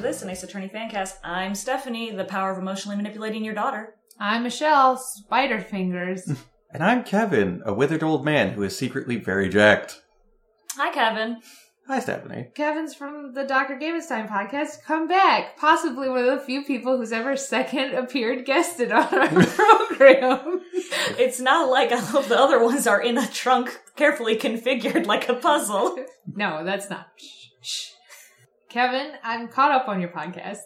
Subject to this, an Ace Attorney fancast. I'm Stephanie, the power of emotionally manipulating your daughter. I'm Michelle, Spider Fingers. And I'm Kevin, a withered old man who is secretly very jacked. Hi, Kevin. Hi, Stephanie. Kevin's from the Dr. Time podcast. Come back. Possibly one of the few people who's ever second appeared guested on our program. It's not like all of the other ones are in a trunk carefully configured like a puzzle. No, that's not. Shh, shh. Kevin, I'm caught up on your podcast.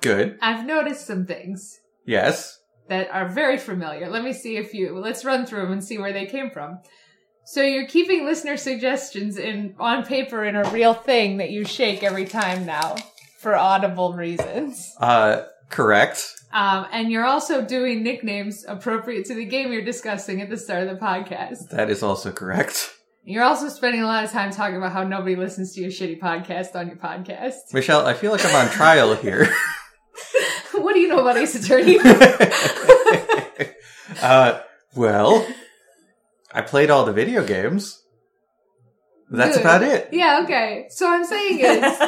Good. I've noticed some things Yes. that are very familiar. Let me see if you let's run through them and see where they came from. So you're keeping listener suggestions in on paper in a real thing that you shake every time now for audible reasons. Uh, correct. Um, and you're also doing nicknames appropriate to the game you're discussing at the start of the podcast. That is also correct. You're also spending a lot of time talking about how nobody listens to your shitty podcast on your podcast. Michelle, I feel like I'm on trial here. what do you know about Ace Attorney? uh, well, I played all the video games. That's Good. about it. yeah, okay. So I'm saying is,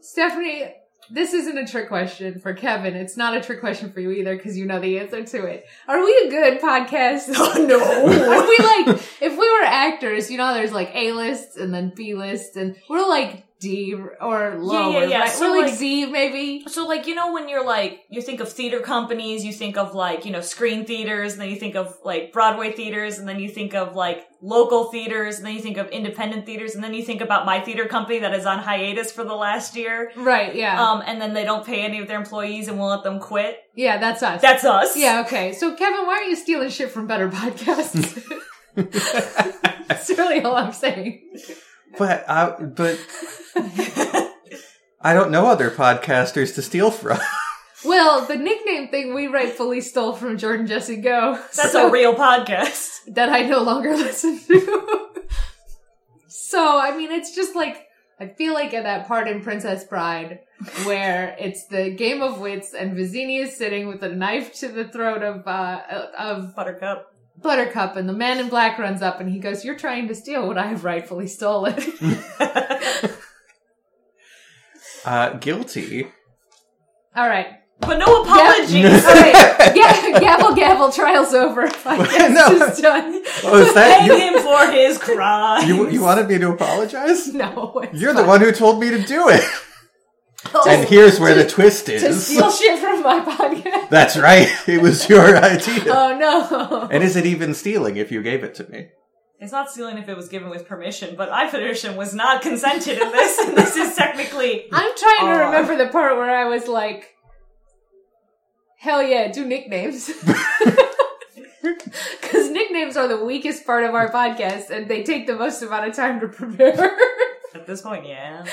Stephanie, this isn't a trick question for Kevin. It's not a trick question for you either because you know the answer to it. Are we a good podcast? Oh, no. Are we like, if we were actors, you know, there's like A lists and then B lists, and we're like D or lower, yeah. right? So, we're like, like- Z maybe. So, like, you know, when you're like, you think of theater companies, you think of like, you know, screen theaters, and then you think of like Broadway theaters, and then you think of like local theaters, and then you think of independent theaters, and then you think about my theater company that is on hiatus for the last year. Right, yeah. Um, and then they don't pay any of their employees and won't let them quit. yeah, that's us. That's us. yeah, okay. So, Kevin, why aren't you stealing shit from better podcasts? That's really all I'm saying. But I, but I don't know other podcasters to steal from. Well, the nickname thing we rightfully stole from Jordan Jesse Go. That's so- a real podcast. that I no longer listen to. so, I mean, it's just like, I feel like at that part in Princess Bride where it's the game of wits and Vizzini is sitting with a knife to the throat of, uh, of Buttercup. Buttercup and the man in black runs up and he goes, you're trying to steal what I have rightfully stolen. Uh, guilty. All right. But no apologies. All right. Yeah, gavel, gavel, trial's over. Podcast No. is done. Oh, is that Hang you? him for his crime. You, you wanted me to apologize? No. You're the one who told me to do it. Oh, And here's where the twist is. To is. steal shit from my podcast. That's right. It was your idea. Oh no. And is it even stealing if you gave it to me? It's not stealing if it was given with permission, but my permission was not consented in this, and this is technically. I'm trying to remember the part where I was like, hell yeah, do nicknames. Because nicknames are the weakest part of our podcast and they take the most amount of time to prepare. At this point, yeah.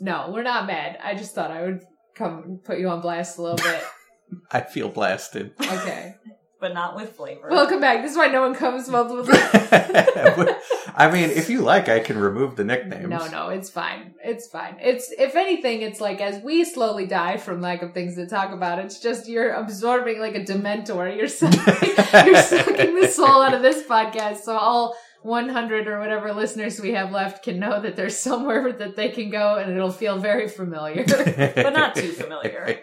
No, we're not mad. I just thought I would come put you on blast a little bit. I feel blasted. Okay. But not with flavor. Welcome back. This is why no one comes multiple times. I mean, if you like, I can remove the nicknames. No, no, it's fine. It's fine. It's if anything, it's like as we slowly die from lack of things to talk about. It's just you're absorbing like a dementor. You're sucking, you're sucking the soul out of this podcast. So all 100 or whatever listeners we have left can know that there's somewhere that they can go, and it'll feel very familiar. But not too familiar.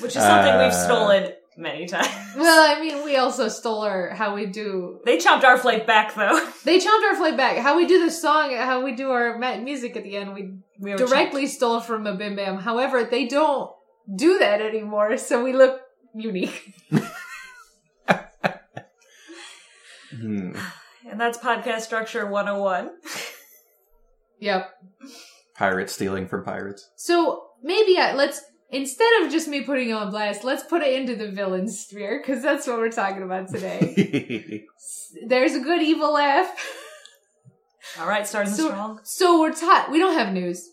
Which is something we've Uh. stolen many times. well, I mean, we also stole our how we do. They chopped our flight back, though. They chopped our flight back. How we do the song, how we do our music at the end. We We were directly stole from a Bim Bam. However, they don't do that anymore, so we look unique. Hmm. Chopped. And that's podcast structure 101. Yep. Pirates stealing from pirates. So maybe I, let's instead of just me putting you on blast, let's put it into the villain sphere because that's what we're talking about today. There's a good evil laugh. All right, starting So, strong. so we're ta- we don't have news.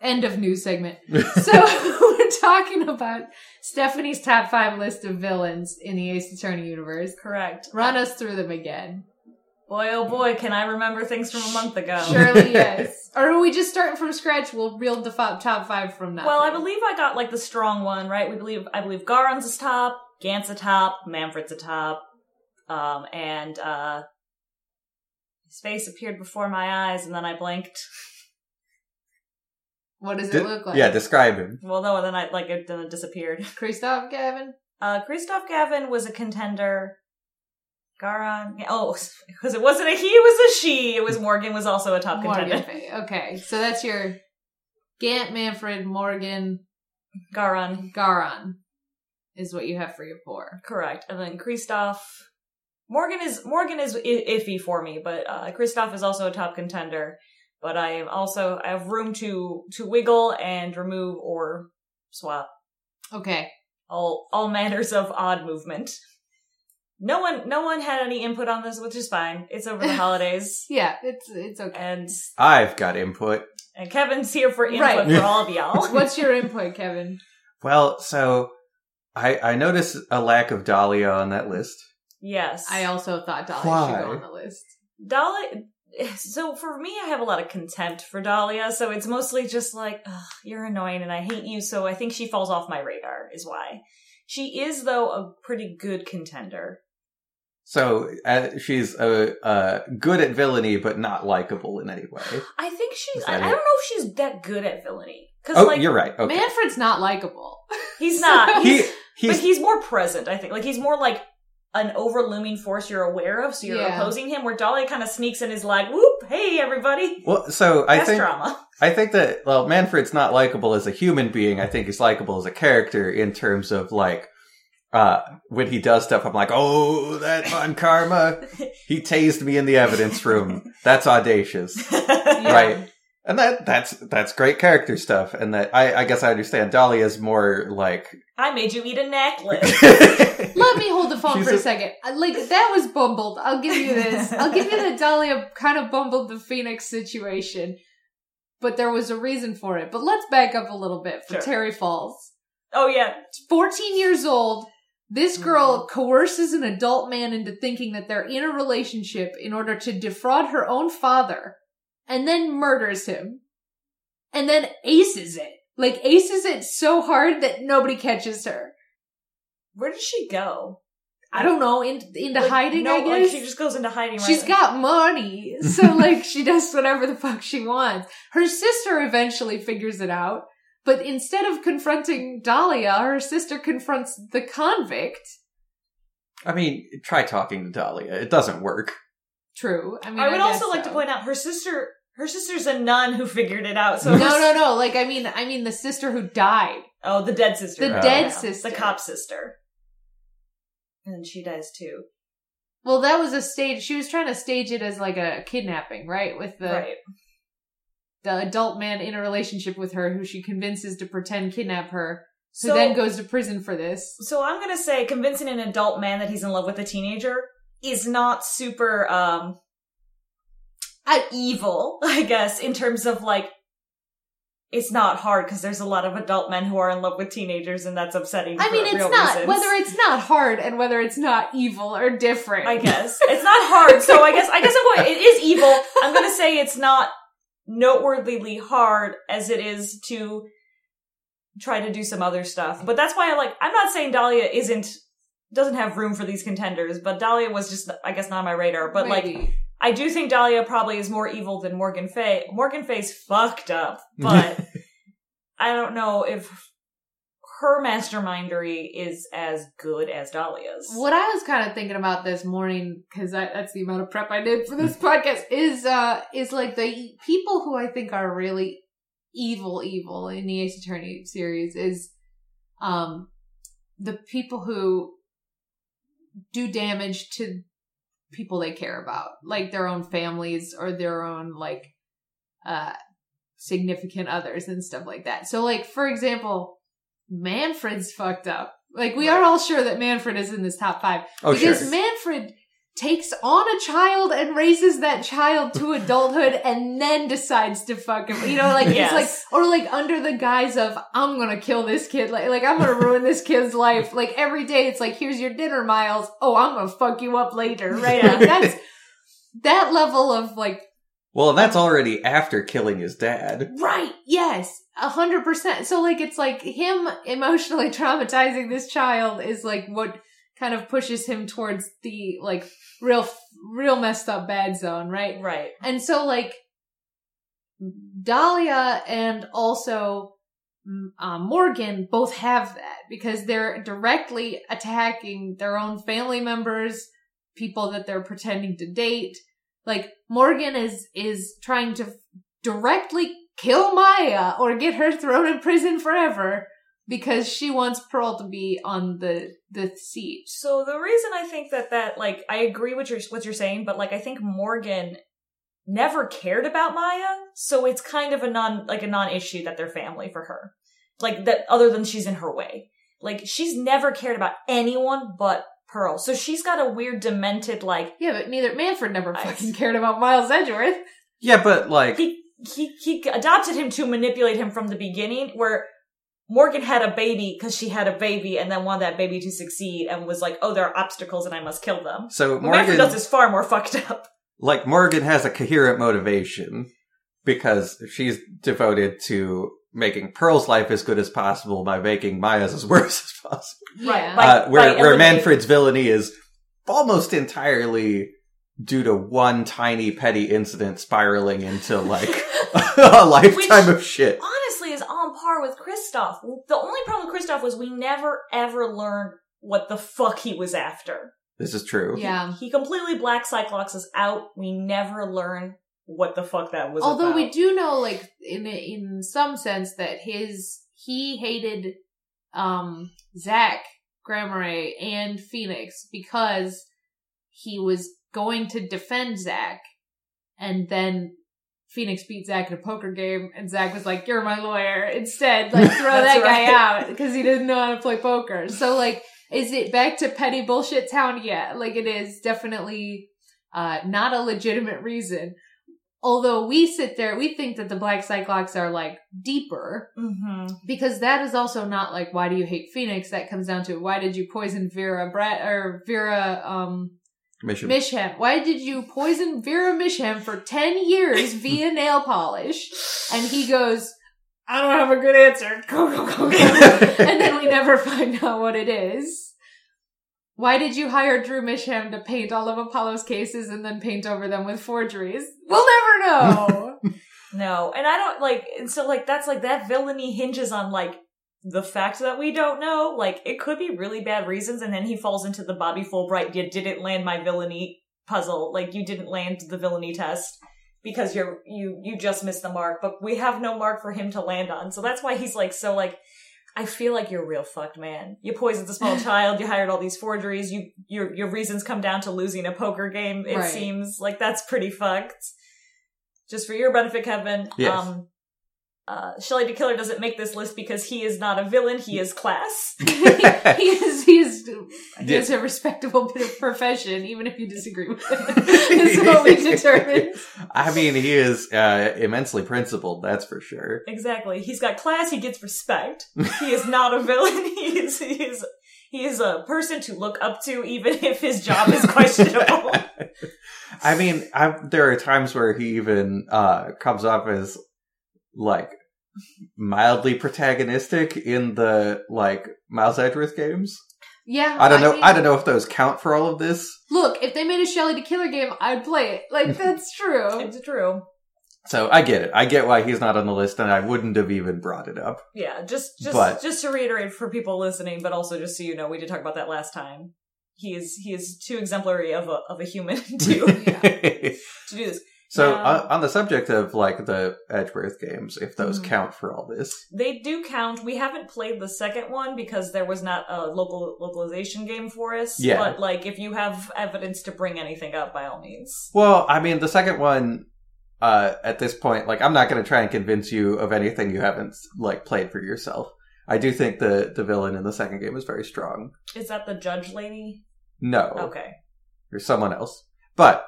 End of news segment. So we're talking about Stephanie's top five list of villains in the Ace Attorney universe. Correct. Run us through them again. Boy, oh boy, can I remember things from a month ago. Surely yes. Or are we just starting from scratch? We'll reel the fi- top five from now. Well, I believe I got like the strong one, right? We believe I believe Ga'ran's is top, Gant's a top, Manfred's a top, um, and uh his face appeared before my eyes and then I blinked. What does Di- it look like? Yeah, describe him. Well, no, then I like it then it disappeared. Kristoph Gavin. Uh, Kristoph Gavin was a contender. Yeah, oh, because it wasn't a he, it was a she. It was Morgan was also a top Morgan. contender. Fa- Okay, so that's your Gant, Manfred, Morgan, Ga'ran. Ga'ran is what you have for your four. correct. And then Kristoph, Morgan is Morgan is I- iffy for me, but uh, Kristoph is also a top contender. But I am also I have room to to wiggle and remove or swap Okay. all all manners of odd movement. No one no one had any input on this, which is fine. It's over the holidays. Yeah, it's it's okay. And I've got input. and Kevin's here for input Right. for all of y'all. What's your input, Kevin? Well, so I I noticed a lack of Dahlia on that list. yes. I also thought Dahlia Why? should go on the list. Dahlia so for me I have a lot of contempt for Dahlia, so it's mostly just like, Ugh, you're annoying and I hate you, so I think she falls off my radar is why. She is though a pretty good contender. So uh, she's uh, uh, good at villainy, but not likable in any way. I think she's. I, I don't know if she's that good at villainy. Cause Oh, like you're right. Okay. Manfred's not likable. he's not. He's, he but he's he's more present, I think. Like he's more like an over looming force you're aware of, so you're Yeah. opposing him. Where Dolly kind of sneaks in, is like, "Whoop, hey everybody." well. So I That's think drama. I think that well, Manfred's not likable as a human being. I think he's likable as a character in terms of like uh when he does stuff. I'm like, oh, that von Karma. He tased me in the evidence room. That's audacious, Yeah. right? And that that's that's great character stuff. And that I I guess I understand. Dahlia's more like. I made you eat a necklace. Let me hold the phone She's for a, a- second. Uh, Like that was bumbled. I'll give you this. I'll give you that Dahlia kind of bumbled the Phoenix situation, but there was a reason for it. But let's back up a little bit for Sure. Terry Fawles. oh yeah, 14 years old. This mm-hmm. girl coerces an adult man into thinking that they're in a relationship in order to defraud her own father and then murders him and then aces it. Like aces it so hard that nobody catches her. where does she go? I don't know, in, into Like, hiding, no, I like, guess. she just goes into hiding. Right She's got money, so like she does whatever the fuck she wants. Her sister eventually figures it out, but instead of confronting Dahlia, her sister confronts the convict. I mean, try talking to Dahlia. It doesn't work. True. I mean, I would guess also like so. to point out her sister. Her sister's a nun who figured it out. So No, no, no. Like I mean, I mean the sister who died. Oh, the dead sister. The Oh, dead yeah. sister. The cop sister. And she dies too. Well, that was a stage. She was trying to stage it as like a kidnapping, right? With the right. The adult man in a relationship with her, who she convinces to pretend kidnap her, who So then goes to prison for this. So I'm gonna say convincing an adult man that he's in love with a teenager is not super um uh, evil, I guess, in terms of like it's not hard because there's a lot of adult men who are in love with teenagers and that's upsetting. I mean, it's not reasons. whether it's not hard and whether it's not evil or different. I guess it's not hard. So I guess I guess I'm going. It is evil. I'm gonna say it's not noteworthily hard as it is to try to do some other stuff. But that's why I like. I'm not saying Dahlia isn't doesn't have room for these contenders, but Dahlia was just I guess not on my radar. But like I do think Dahlia probably is more evil than Morgan Fey. Morgan Fey's fucked up, but I don't know if her mastermindery is as good as Dahlia's. What I was kind of thinking about this morning, because that's the amount of prep I did for this podcast, is uh is like the people who I think are really evil, evil in the Ace Attorney series is um the people who do damage to people they care about, like their own families or their own like uh significant others and stuff like that. So like for example, Manfred's fucked up. Like we are all sure that Manfred is in this top five Oh, because sure. Manfred takes on a child and raises that child to adulthood and then decides to fuck him. You know, like Yes. it's like or like under the guise of I'm gonna kill this kid. Like like I'm gonna ruin this kid's life. Like every day it's like here's your dinner, Miles. Oh, I'm gonna fuck you up later. Right? Like, that's that level of like well, and that's already after killing his dad. Right. Yes. A hundred percent. So like it's like him emotionally traumatizing this child is like what kind of pushes him towards the like real real messed up bad zone, right? right. And so like Dahlia and also mm, uh, Morgan both have that because they're directly attacking their own family members, people that they're pretending to date. Like Morgan is is trying to directly kill Maya or get her thrown in prison forever because she wants Pearl to be on the the seat. So the reason I think that that like I agree with your what you're saying, but like I think Morgan never cared about Maya, so it's kind of a non like a non-issue that they're family for her. Like that other than she's in her way. Like she's never cared about anyone but Pearl. So she's got a weird demented like Yeah, but neither Manfred never I- fucking cared about Miles Edgeworth. Yeah, but like, he he he adopted him to manipulate him from the beginning where Morgan had a baby because she had a baby and then wanted that baby to succeed and was like, oh, there are obstacles and I must kill them. so What Manfred Morgan, does is far more fucked up. like Morgan has a coherent motivation because she's devoted to making Pearl's life as good as possible by making Maya's as worse as possible. Right, Yeah. By- uh, where by where Manfred's villainy is almost entirely due to one tiny petty incident spiraling into like a lifetime Which- of shit. honestly is on par with Kristoph. The only problem with Kristoph was we never ever learned what the fuck he was after. This is true. Yeah. He completely black Cyclops us out. We never learn what the fuck that was Although about. we do know, like in in some sense, that his he hated um Zak Gramarye and Phoenix because he was going to defend Zak, and then Phoenix beat Zak in a poker game, and Zak was like, "You're my lawyer." Instead, like throw that guy right. out because he didn't know how to play poker. So like. Is it back to petty bullshit town? Yeah, like it is definitely uh, not a legitimate reason. Although we sit there, we think that the Black Cyclops are like deeper Mhm. because that is also not like why do you hate Phoenix? That comes down to why did you poison Vera Brett or Vera um Mission. Misham? Why did you poison Vera Misham for ten years via nail polish? And he goes, I don't have a good answer. Go go go go. and then we never find out what it is. Why did you hire Drew Misham to paint all of Apollo's cases and then paint over them with forgeries? We'll never know. No, and I don't like, and so like that's like that villainy hinges on like the fact that we don't know. Like it could be really bad reasons, and then he falls into the Bobby Fulbright. You didn't land my villainy puzzle. Like you didn't land the villainy test because you're you you just missed the mark. But we have no mark for him to land on, so that's why he's like so like. I feel like you're a real fucked man. You poisoned a small child. You hired all these forgeries. You your your reasons come down to losing a poker game. It Right. seems like that's pretty fucked just for your benefit, Kevin. Yes. Um, uh, Shelly de Killer doesn't make this list because he is not a villain. He is class. he is he is he Yeah. has a respectable bit of profession, even if you disagree with it. is what we determined. I mean, he is uh, immensely principled, that's for sure. Exactly. He's got class. He gets respect. He is not a villain. He is. He is. He is a person to look up to, even if his job is questionable. I mean, I, there are times where he even uh, comes off as like mildly protagonistic in the like Miles Edgeworth games. Yeah, I don't know. mean, I don't know if those count for all of this. Look, if they made a Shelly de Killer game, I'd play it. Like that's true. it's true. So I get it. I get why he's not on the list, and I wouldn't have even brought it up. Yeah. Just. Just. But- just to reiterate for people listening, but also just so you know, we did talk about that last time. He is. He is too exemplary of a of a human to to do this. So Now- on, on the subject of like the Edgeworth games, if those Mhm. count for all this, They do count. We haven't played the second one because there was not a local localization game for us. Yeah. But like, if you have evidence to bring anything up, by all means. well, I mean, the second one. Uh, at this point, like, I'm not going to try and convince you of anything you haven't like played for yourself. I do think the the villain in the second game is very strong. Is that the judge lady? No, Okay. or someone else. But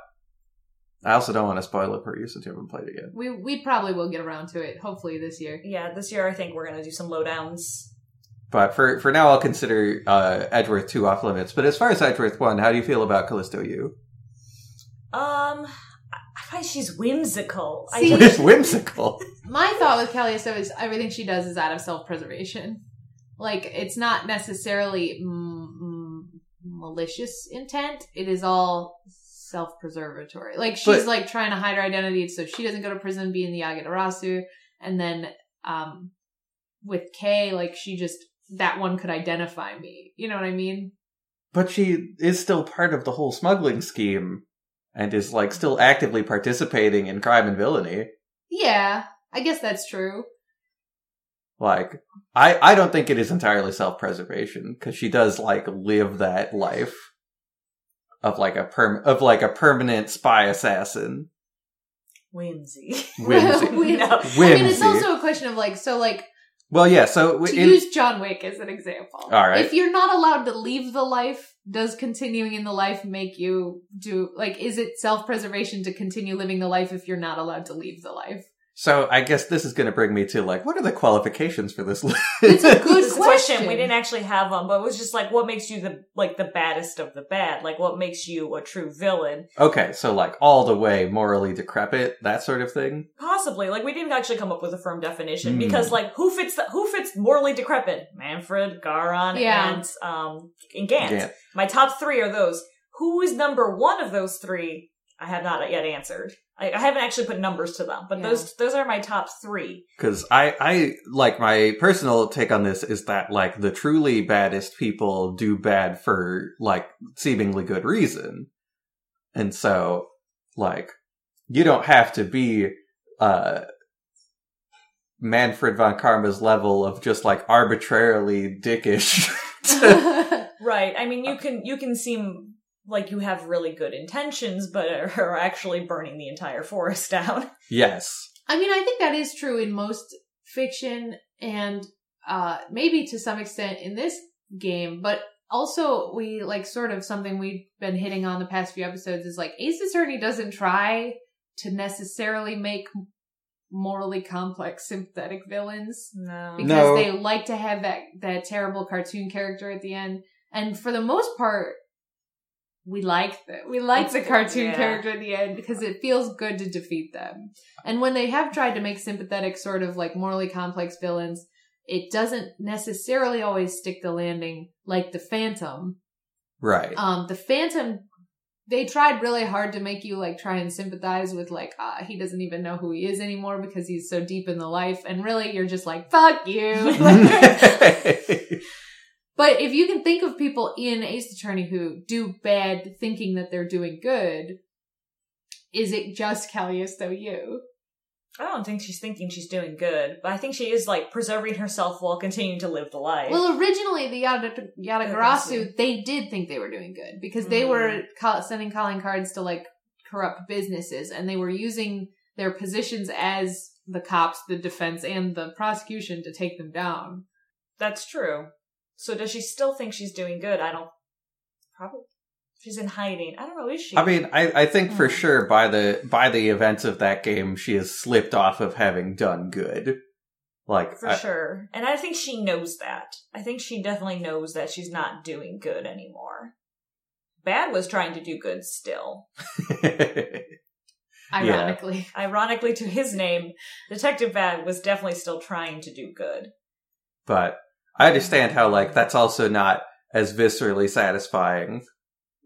I also don't want to spoil it for you since you haven't played it yet. We we probably will get around to it. Hopefully this year. Yeah, this year I think we're gonna do some lowdowns. But for for now, I'll consider uh, Edgeworth two off limits. But as far as Edgeworth one, how do you feel about Calisto Yew? Um, I I find she's whimsical. I See- just, Whimsical. My thought with Calisto is everything she does is out of self preservation. Like it's not necessarily mm, mm, malicious intent. It is all self-preservatory. Like she's But- like trying to hide her identity so she doesn't go to prison, be in the Yatagarasu, and then um with Kay, like she just that one could identify me. You know what I mean? But she is still part of the whole smuggling scheme and is like still actively participating in crime and villainy. Yeah, I guess that's true. Like, I, I don't think it is entirely self-preservation because she does like live that life of like a perm of like a permanent spy assassin. Whimsy. Whimsy. Whim- No. I mean, it's also a question of like, so like Well, yeah. So to in, use John Wick as an example. All right. If you're not allowed to leave the life, does continuing in the life make you do like is it self-preservation to continue living the life if you're not allowed to leave the life? So I guess this is going to bring me to like, what are the qualifications for this? list? It's a good question. question we didn't actually have one, but it was just like, what makes you the like the baddest of the bad? Like, what makes you a true villain? okay, so like all the way morally decrepit, that sort of thing. Possibly, like we didn't actually come up with a firm definition Hmm. because, like, who fits the, who fits morally decrepit? Manfred, Ga'ran, Yeah. and um, and Gant. Gant. My top three are those. Who is number one of those three? I have not yet answered. I, I haven't actually put numbers to them, but Yeah. those those are my top three. Because I, I like my personal take on this is that like the truly baddest people do bad for like seemingly good reason, and so like you don't have to be uh Manfred von Karma's level of just like arbitrarily dickish. to- Right. I mean, you can you can seem like you have really good intentions, but are actually burning the entire forest down. yes, I mean, I think that is true in most fiction and uh maybe to some extent in this game, but also we like sort of something we've been hitting on the past few episodes is like Ace Attorney doesn't try to necessarily make morally complex sympathetic villains No. because No. they like to have that that terrible cartoon character at the end and for the most part we like that we like It's the good, cartoon yeah. character at the end because it feels good to defeat them and when they have tried to make sympathetic sort of like morally complex villains it doesn't necessarily always stick the landing like the phantom right. um the phantom they tried really hard to make you like try and sympathize with like uh he doesn't even know who he is anymore because he's so deep in the life and really you're just like fuck you but if you can think of people in ace attorney who do bad thinking that they're doing good is it just Calisto Yew? I don't think she's thinking she's doing good, but I think she is like preserving herself while continuing to live the life. Well, originally the Yada Yatagarasu, they did think they were doing good because they Mm. were call, sending calling cards to like corrupt businesses, and they were using their positions as the cops, the defense, and the prosecution to take them down. That's true. So does she still think she's doing good? I don't. Probably. She's in hiding. I don't know. Is she? I mean, I, I think for Hmm. sure by the by the events of that game, she has slipped off of having done good. Like, for I- sure. And I think she knows that. I think she definitely knows that she's not doing good anymore. Badd was trying to do good still. Ironically, Ironically, to his name, Detective Badd was definitely still trying to do good. but I understand how like that's also not as viscerally satisfying.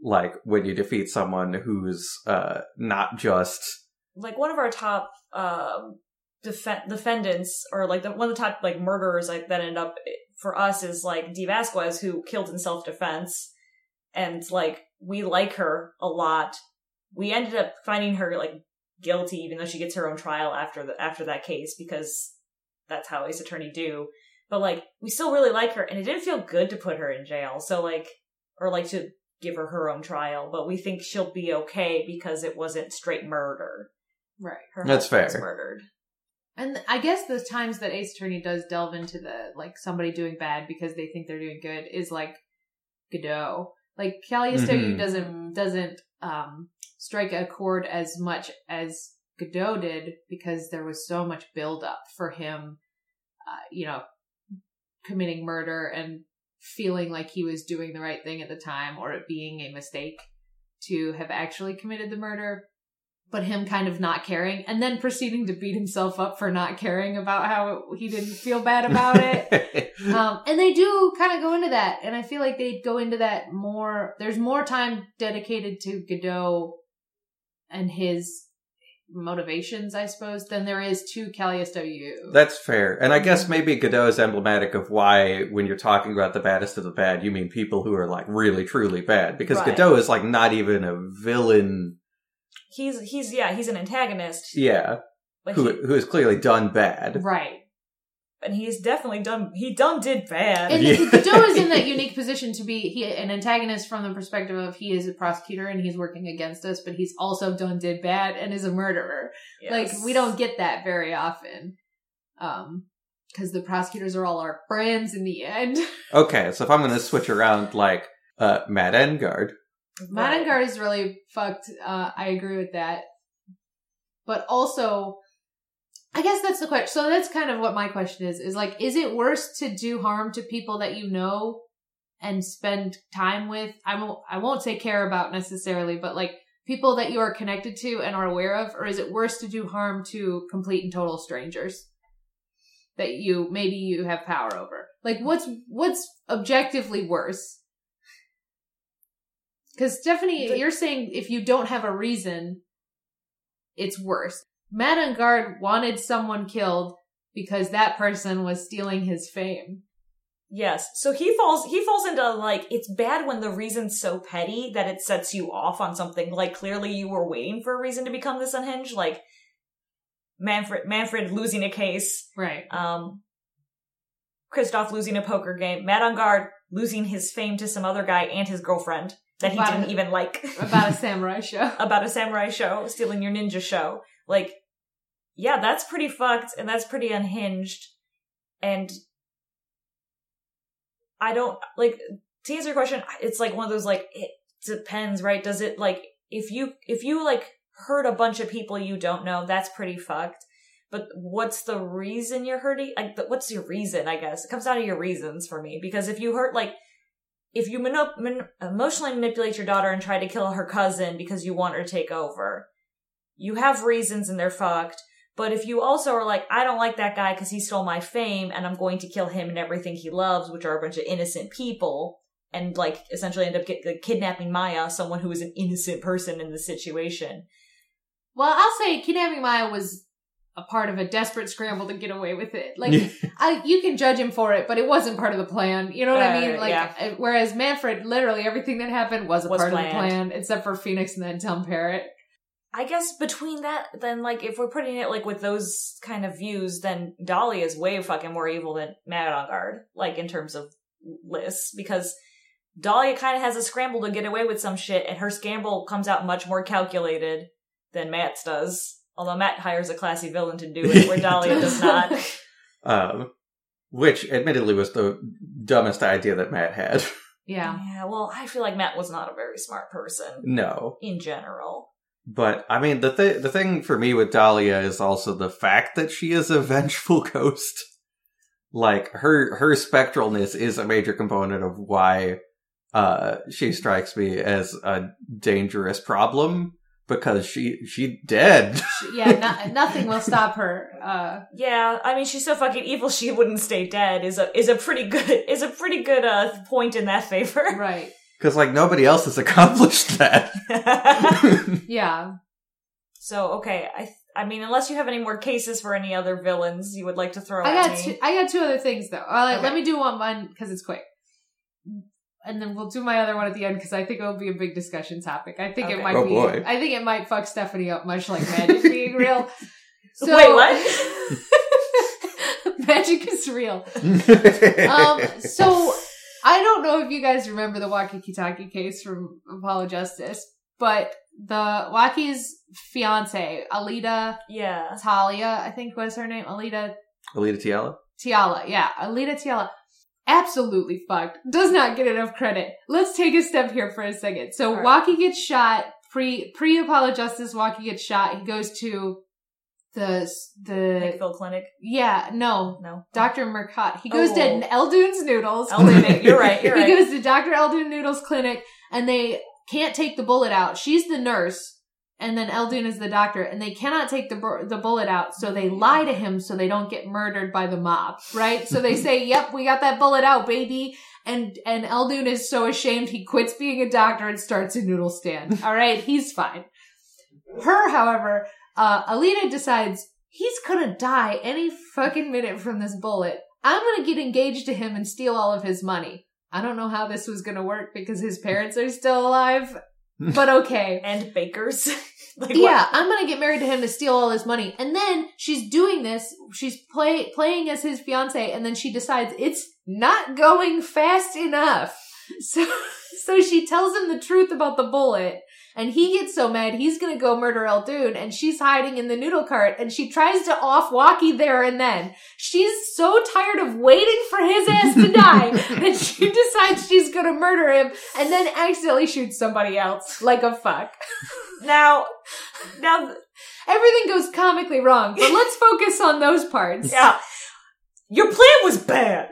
Like when you defeat someone who's uh not just Like one of our top um, defen defendants, or like the, one of the top like murderers, like that end up for us is like Dee Vasquez, who killed in self defense, and like we like her a lot. We ended up finding her like guilty, even though she gets her own trial after the after that case because that's how Ace Attorney do. But like we still really like her, and it didn't feel good to put her in jail. So like, or like to give her her own trial, but we think she'll be okay because it wasn't straight murder. right. Her That's fair. Murdered. And I guess the times that Ace Attorney does delve into the like somebody doing bad because they think they're doing good is like Godot. Like Calisto Yew Mhm. doesn't doesn't um strike a chord as much as Godot did because there was so much build up for him uh, you know committing murder and feeling like he was doing the right thing at the time or it being a mistake to have actually committed the murder but him kind of not caring and then proceeding to beat himself up for not caring about how he didn't feel bad about it. um, and they do kind of go into that. And I feel like they go into that more. There's more time dedicated to Godot and his motivations, I suppose, than there is to Calisto Yew. That's fair. And I guess mm-hmm. maybe Godot is emblematic of why, when you're talking about the baddest of the bad, you mean people who are like really, truly bad. Because Right. Godot is like not even a villain, He's he's yeah, he's an antagonist. yeah, But who, he, who has clearly done bad. right. And he's definitely done he done did bad. And Yeah. Godot is in that unique position to be he, an antagonist from the perspective of he is a prosecutor and he's working against us, but he's also done did bad and is a murderer. Yes. Like we don't get that very often, um, because the prosecutors are all our friends in the end. Okay, so if I'm going to switch around, like, uh, Matt Engarde, Matt Engarde is really fucked. Uh, I agree with that, but also. I guess that's the question. So that's kind of what my question is: is like, is it worse to do harm to people that you know and spend time with? I won't. I won't say care about necessarily, but like people that you are connected to and are aware of, or is it worse to do harm to complete and total strangers that you maybe you have power over? Like, what's what's objectively worse? Because Stephanie, The- you're saying if you don't have a reason, it's worse. Madame Guard wanted someone killed because that person was stealing his fame. Yes. So he falls he falls into like it's bad when the reason's so petty that it sets you off on something. Like clearly you were waiting for a reason to become this unhinged. Like Manfred Manfred losing a case, Right. um Kristoph losing a poker game, guard losing his fame to some other guy and his girlfriend that he About didn't a- even like. About a samurai show. about a samurai show, stealing your ninja show. Like, yeah, that's pretty fucked and that's pretty unhinged. And I don't like to answer your question. It's like one of those like it depends, right? Does it like if you if you like hurt a bunch of people you don't know, that's pretty fucked. But what's the reason you're hurting? Like, what's your reason? I guess it comes down to your reasons for me. Because if you hurt like if you man- emotionally manipulate your daughter and try to kill her cousin because you want her to take over, you have reasons and they're fucked. But if you also are like, I don't like that guy because he stole my fame and I'm going to kill him and everything he loves, which are a bunch of innocent people, and like essentially end up get, like, kidnapping Maya, someone who is an innocent person in the situation. Well, I'll say kidnapping Maya was a part of a desperate scramble to get away with it. Like, I, you can judge him for it, but it wasn't part of the plan. You know what I mean? Like, yeah. uh, whereas Manfred, literally everything that happened was a Was part of the plan, except for Phoenix and then Tom Parrot. I guess between that, then like if we're putting it like with those kind of views, then Dolly is way fucking more evil than Mad on Guard, like in terms of lists, because Dahlia kind of has a scramble to get away with some shit, and her scramble comes out much more calculated than Matt's does. Although Matt hires a classy villain to do it, where Dahlia does not. um, which admittedly was the dumbest idea that Matt had. Yeah. Yeah, well, I feel like Matt was not a very smart person no. in general. But I mean, the th- the thing for me with Dahlia is also the fact that she is a vengeful ghost. Like her her spectralness is a major component of why uh she strikes me as a dangerous problem because she she dead. Yeah, no, nothing will stop her. Uh, Yeah, I mean, she's so fucking evil she wouldn't stay dead. Is a is a pretty good is a pretty good uh point in that favor. right. Because like nobody else has accomplished that. Yeah. so okay, I I mean, unless you have any more cases for any other villains you would like to throw I at got me. two, I got two other things though. All right, Okay. let me do one one because it's quick, and then we'll do my other one at the end because I think it'll be a big discussion topic. I think it might Oh, be. boy. I think it might fuck Stephanie up much like magic being real. So, Wait, what? magic is real. Um, so I don't know if you guys remember the Wocky Kitaki case from Apollo Justice, but the Wocky's fiance, Alita yeah. Talia, I think was her name, Alita Alita Tiala. Tiala, yeah, Alita Tiala. Absolutely fucked. Does not get enough credit. Let's take a step here for a second. So All right. Wocky gets shot pre pre Apollo Justice. Wocky gets shot. He goes to the the Clinic. yeah no No. Dr. Mercott. He goes Oh. to Eldoon's Noodles clinic. you're right, you're right. He goes to Dr. Eldoon Noodles clinic and they can't take the bullet out. She's the nurse and then Eldoon is the doctor and they cannot take the the bullet out. So they lie to him so they don't get murdered by the mob, right? So they say, "Yep, we got that bullet out, baby." And and Eldoon is so ashamed he quits being a doctor and starts a noodle stand. All right, he's fine. Her, however, uh, Alita decides he's gonna die any fucking minute from this bullet. I'm gonna get engaged to him and steal all of his money. I don't know how this was gonna work because his parents are still alive, but okay. And bakers. like yeah, I'm gonna get married to him to steal all his money. And then she's doing this, she's play, playing as his fiance, and then she decides it's not going fast enough. So, so she tells him the truth about the bullet, and he gets so mad he's gonna go murder Eldoon, and she's hiding in the noodle cart, and she tries to off Wocky there and then. She's so tired of waiting for his ass to die that she decides she's gonna murder him, and then accidentally shoots somebody else like a fuck. Now, now, Everything goes comically wrong, but let's focus on those parts. yeah. Your plan was bad.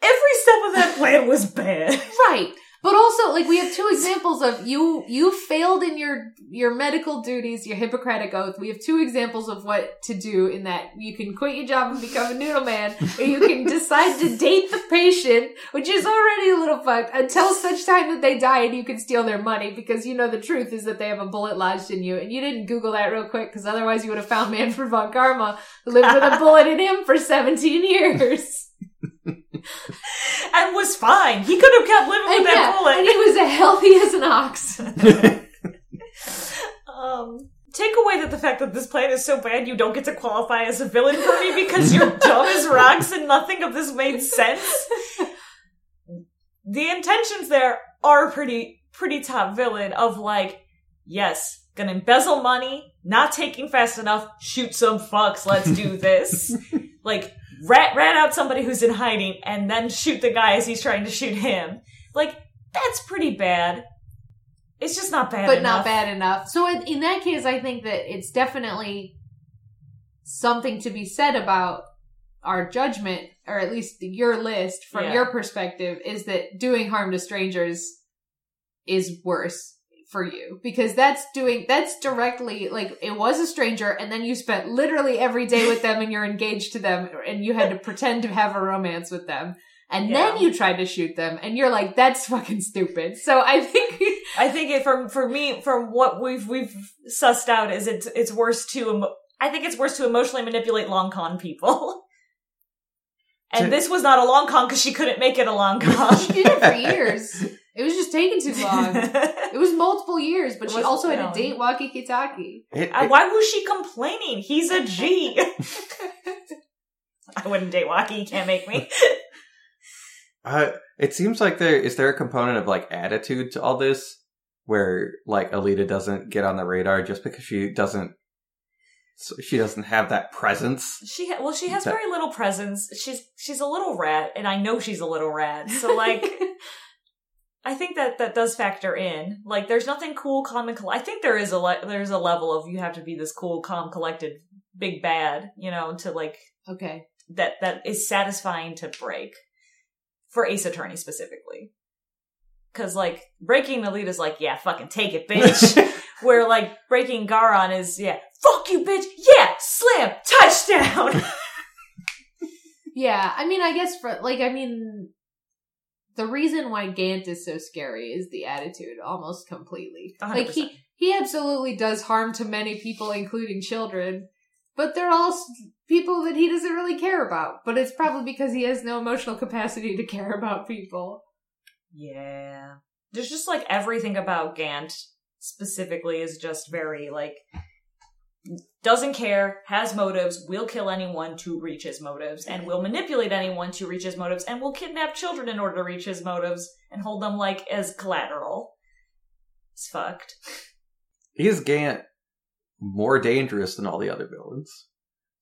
Every step of that plan was bad. Right. But also, like, we have two examples of you, you failed in your, your medical duties, your Hippocratic oath. We have two examples of what to do in that you can quit your job and become a noodle man, or you can decide to date the patient, which is already a little fucked, until such time that they die and you can steal their money, because you know the truth is that they have a bullet lodged in you. And you didn't Google that real quick, because otherwise you would have found Manfred von Karma, who lived with a bullet in him for 17 years. and was fine. He could have kept living with And, that bullet. and he was as healthy as an ox. Um, take away that the fact that this plan is so bad you don't get to qualify as a villain for me because you're dumb as rocks and nothing of this made sense. The intentions there are pretty, pretty top villain of like, yes, gonna embezzle money, not taking fast enough, shoot some fucks, let's do this. like, rat, rat out somebody who's in hiding and then shoot the guy as he's trying to shoot him. Like, that's pretty bad. It's just not bad but enough. not bad enough. So in, in that case, I think that it's definitely something to be said about our judgment, or at least your list from Yeah. your perspective, is that doing harm to strangers is worse for you because that's doing that's directly like it was a stranger and then you spent literally every day with them and you're engaged to them and you had to pretend to have a romance with them and then you tried to shoot them and you're like that's fucking stupid so i think I think it from for me from what we've we've sussed out is it's it's worse to emo- I think it's worse to emotionally manipulate long con people. And To- this was not a long con because she couldn't make it a long con. She did it for years. It was just taking too long. It was multiple years, but It she was- also had no. to date Wocky Kitaki. It- Uh, it- Why was she complaining? He's a G. I wouldn't date Wocky. He can't make me. Uh, it seems like there is there a component of like attitude to all this, where like Alita doesn't get on the radar just because she doesn't so she doesn't have that presence. She ha- well, she has That- very little presence. She's she's a little rat, and I know she's a little rat. So like. I think that that does factor in. Like, there's nothing cool, calm, and coll- I think there is a le- there's a level of you have to be this cool, calm, collected, big bad, you know, to like okay. that that is satisfying to break for Ace Attorney specifically. Because like breaking the lead is like, yeah, fucking take it, bitch. Where like breaking Ga'ran is, yeah, fuck you, bitch. Yeah, slam, touchdown. Yeah, I mean, I guess for, like, I mean, the reason why Gant is so scary is the attitude almost completely. Like, 100%. he, he absolutely does harm to many people, including children, but they're all people that he doesn't really care about. But it's probably because he has no emotional capacity to care about people. Yeah. There's just like everything about Gant specifically is just very like doesn't care, has motives, will kill anyone to reach his motives, and will manipulate anyone to reach his motives, and will kidnap children in order to reach his motives and hold them like as collateral. It's fucked. Is Gant more dangerous than all the other villains?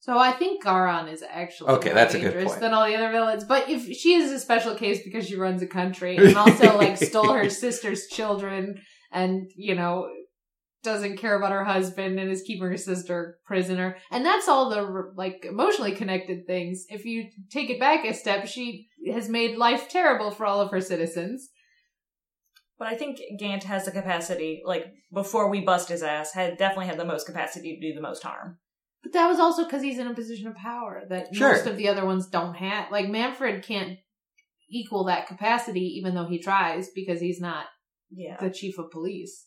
So I think Ga'ran is actually Okay, more that's a good dangerous point. than all the other villains. But if she is a special case because she runs a country and also like stole her sister's children and you know doesn't care about her husband and is keeping her sister prisoner, and that's all the like emotionally connected things. If you take it back a step, she has made life terrible for all of her citizens. But I think Gant has the capacity, like, before we bust his ass, had definitely had the most capacity to do the most harm. But that was also because he's in a position of power that Sure. most of the other ones don't have. Like Manfred can't equal that capacity, even though he tries because he's not Yeah. the chief of police.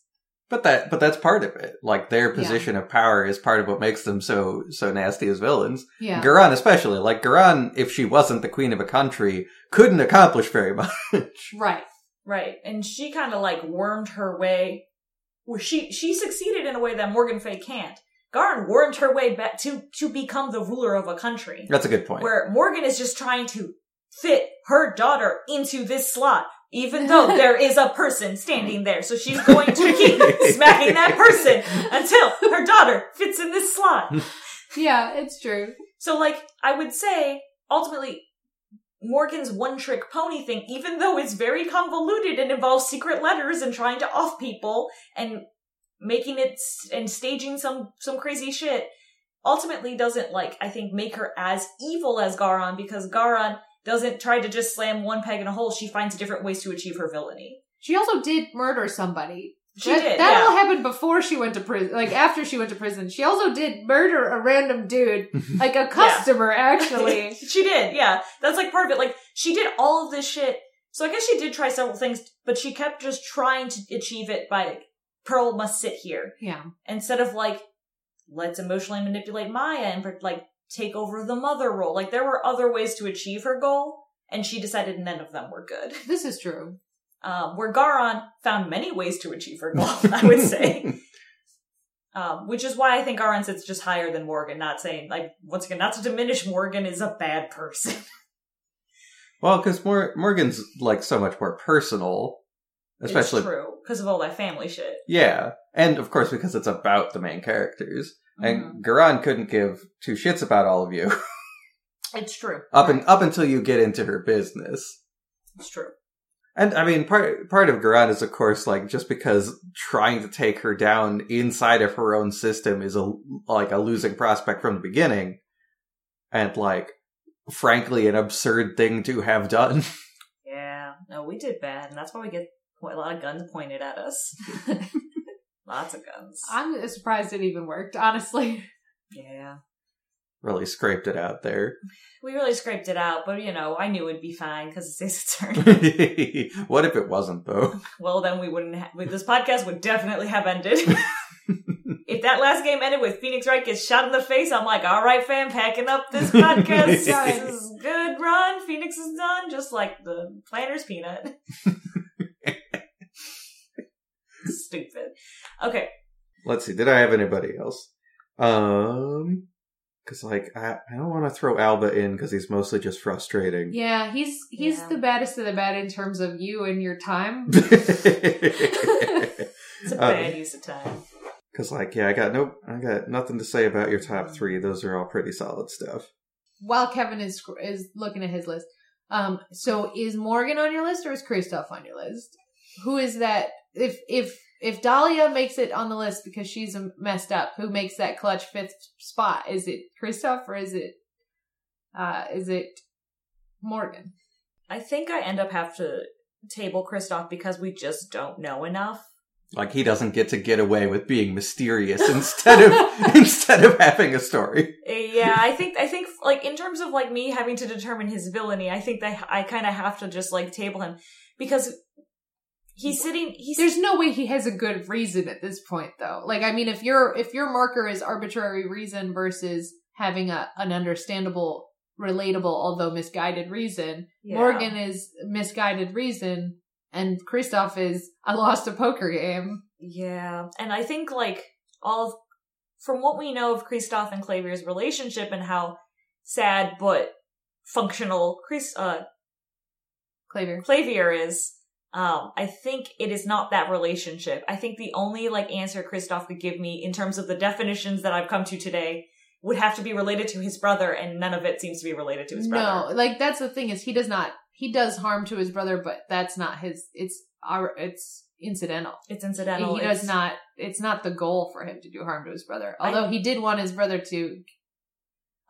But that, but that's part of it. Like their position of power is part of what makes them so, so nasty as villains. Yeah. Ga'ran especially. Like Ga'ran, if she wasn't the queen of a country, couldn't accomplish very much. Right. Right. And she kind of like wormed her way where she she succeeded in a way that Morgan Fey can't. Ga'ran wormed her way back to to become the ruler of a country. That's a good point. Where Morgan is just trying to fit her daughter into this slot, even though there is a person standing there. So she's going to keep smacking that person until her daughter fits in this slot. Yeah, it's true. So, like, I would say, ultimately, Morgan's one trick pony thing, even though it's very convoluted and involves secret letters and trying to off people and making it and staging some, some crazy shit, ultimately doesn't, like, I think make her as evil as Ga'ran because Ga'ran doesn't try to just slam one peg in a hole. She finds different ways to achieve her villainy. She also did murder somebody. She that, did, That yeah. all happened before she went to prison. Like after she went to prison, she also did murder a random dude, like a customer, actually. she did, yeah. That's like part of it. Like, she did all of this shit. So I guess she did try several things, but she kept just trying to achieve it by Pearl must sit here. Yeah. Instead of like, let's emotionally manipulate Maya and like take over the mother role. Like, there were other ways to achieve her goal, and she decided none of them were good. This is true. Um, where Ga'ran found many ways to achieve her goal, I would say. Um, which is why I think Ga'ran sits just higher than Morgan, not saying, like, once again, not to diminish Morgan is a bad person. well, because Mor- Morgan's like so much more personal, especially it's true because of all that family shit. yeah, and of course because it's about the main characters. And hmm. Ga'ran couldn't give two shits about all of you It's true. up and up until you get into her business. It's true. And I mean, part part of Ga'ran is, of course, like just because trying to take her down inside of her own system is a like a losing prospect from the beginning, and like, frankly, an absurd thing to have done. Yeah. No, we did bad, and that's why we get a lot of guns pointed at us. Lots of guns. I'm surprised it even worked, honestly. yeah. really scraped it out there. We really scraped it out, but you know, I knew it'd be fine because it's Ace turn. what if it wasn't though? well, then we wouldn't. Ha- this podcast would definitely have ended. if that last game ended with Phoenix Wright gets shot in the face, I'm like, all right, fam, packing up this podcast. this is good run. Phoenix is done, just like the planner's peanut. Stupid. Okay. Let's see. Did I have anybody else? Um, because like I, I don't want to throw Alba in because he's mostly just frustrating. Yeah, he's he's Yeah. the baddest of the bad in terms of you and your time. It's a Uh, bad use of time. Because like yeah, I got no, I got nothing to say about your top three. Those are all pretty solid stuff. While Kevin is is looking at his list, um, so is Morgan on your list or is Kristoph on your list? Who is that? If if if Dahlia makes it on the list because she's messed up, who makes that clutch fifth spot? Is it Kristoph or is it uh is it Morgan? I think I end up have to table Kristoph because we just don't know enough. Like he doesn't get to get away with being mysterious instead of instead of having a story. Yeah, I think I think like in terms of like me having to determine his villainy, I think that I kind of have to just like table him because he's sitting. He's There's no way he has a good reason at this point, though. Like, I mean, if your if your marker is arbitrary reason versus having a an understandable, relatable, although misguided reason, Yeah. Morgan is misguided reason, and Kristoph is I lost a poker game. Yeah, and I think like all of, from what we know of Kristoph and Klavier's relationship and how sad but functional Chris uh Klavier. Klavier is, um, I think it is not that relationship. I think the only like answer Kristoph could give me in terms of the definitions that I've come to today would have to be related to his brother, and none of it seems to be related to his brother. No, like that's the thing is he does not he does harm to his brother, but that's not his. It's our it's incidental. It's incidental. he does It's- not it's not the goal for him to do harm to his brother I- although he did want his brother to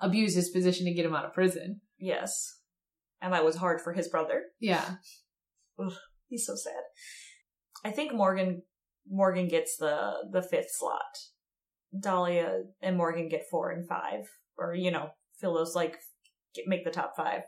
abuse his position to get him out of prison Yes, and that was hard for his brother. yeah He's so sad. I think Morgan Morgan gets the the fifth slot. Dahlia and Morgan get four and five, or you know, fill those like get, make the top five.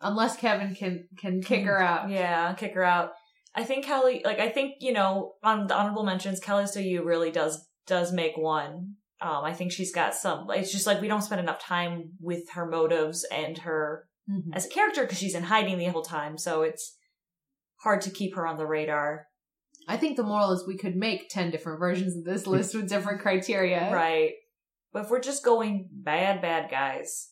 unless kevin can can kick her out Yeah, kick her out. I think Kelly, like, I think, you know, on the honorable mentions, Kelly So You really does, does make one. Um, I think she's got some, it's just like we don't spend enough time with her motives and her Mhm. as a character because she's in hiding the whole time. So it's hard to keep her on the radar. I think the moral is we could make 10 different versions of this list with different criteria. Right. But if we're just going bad, bad guys,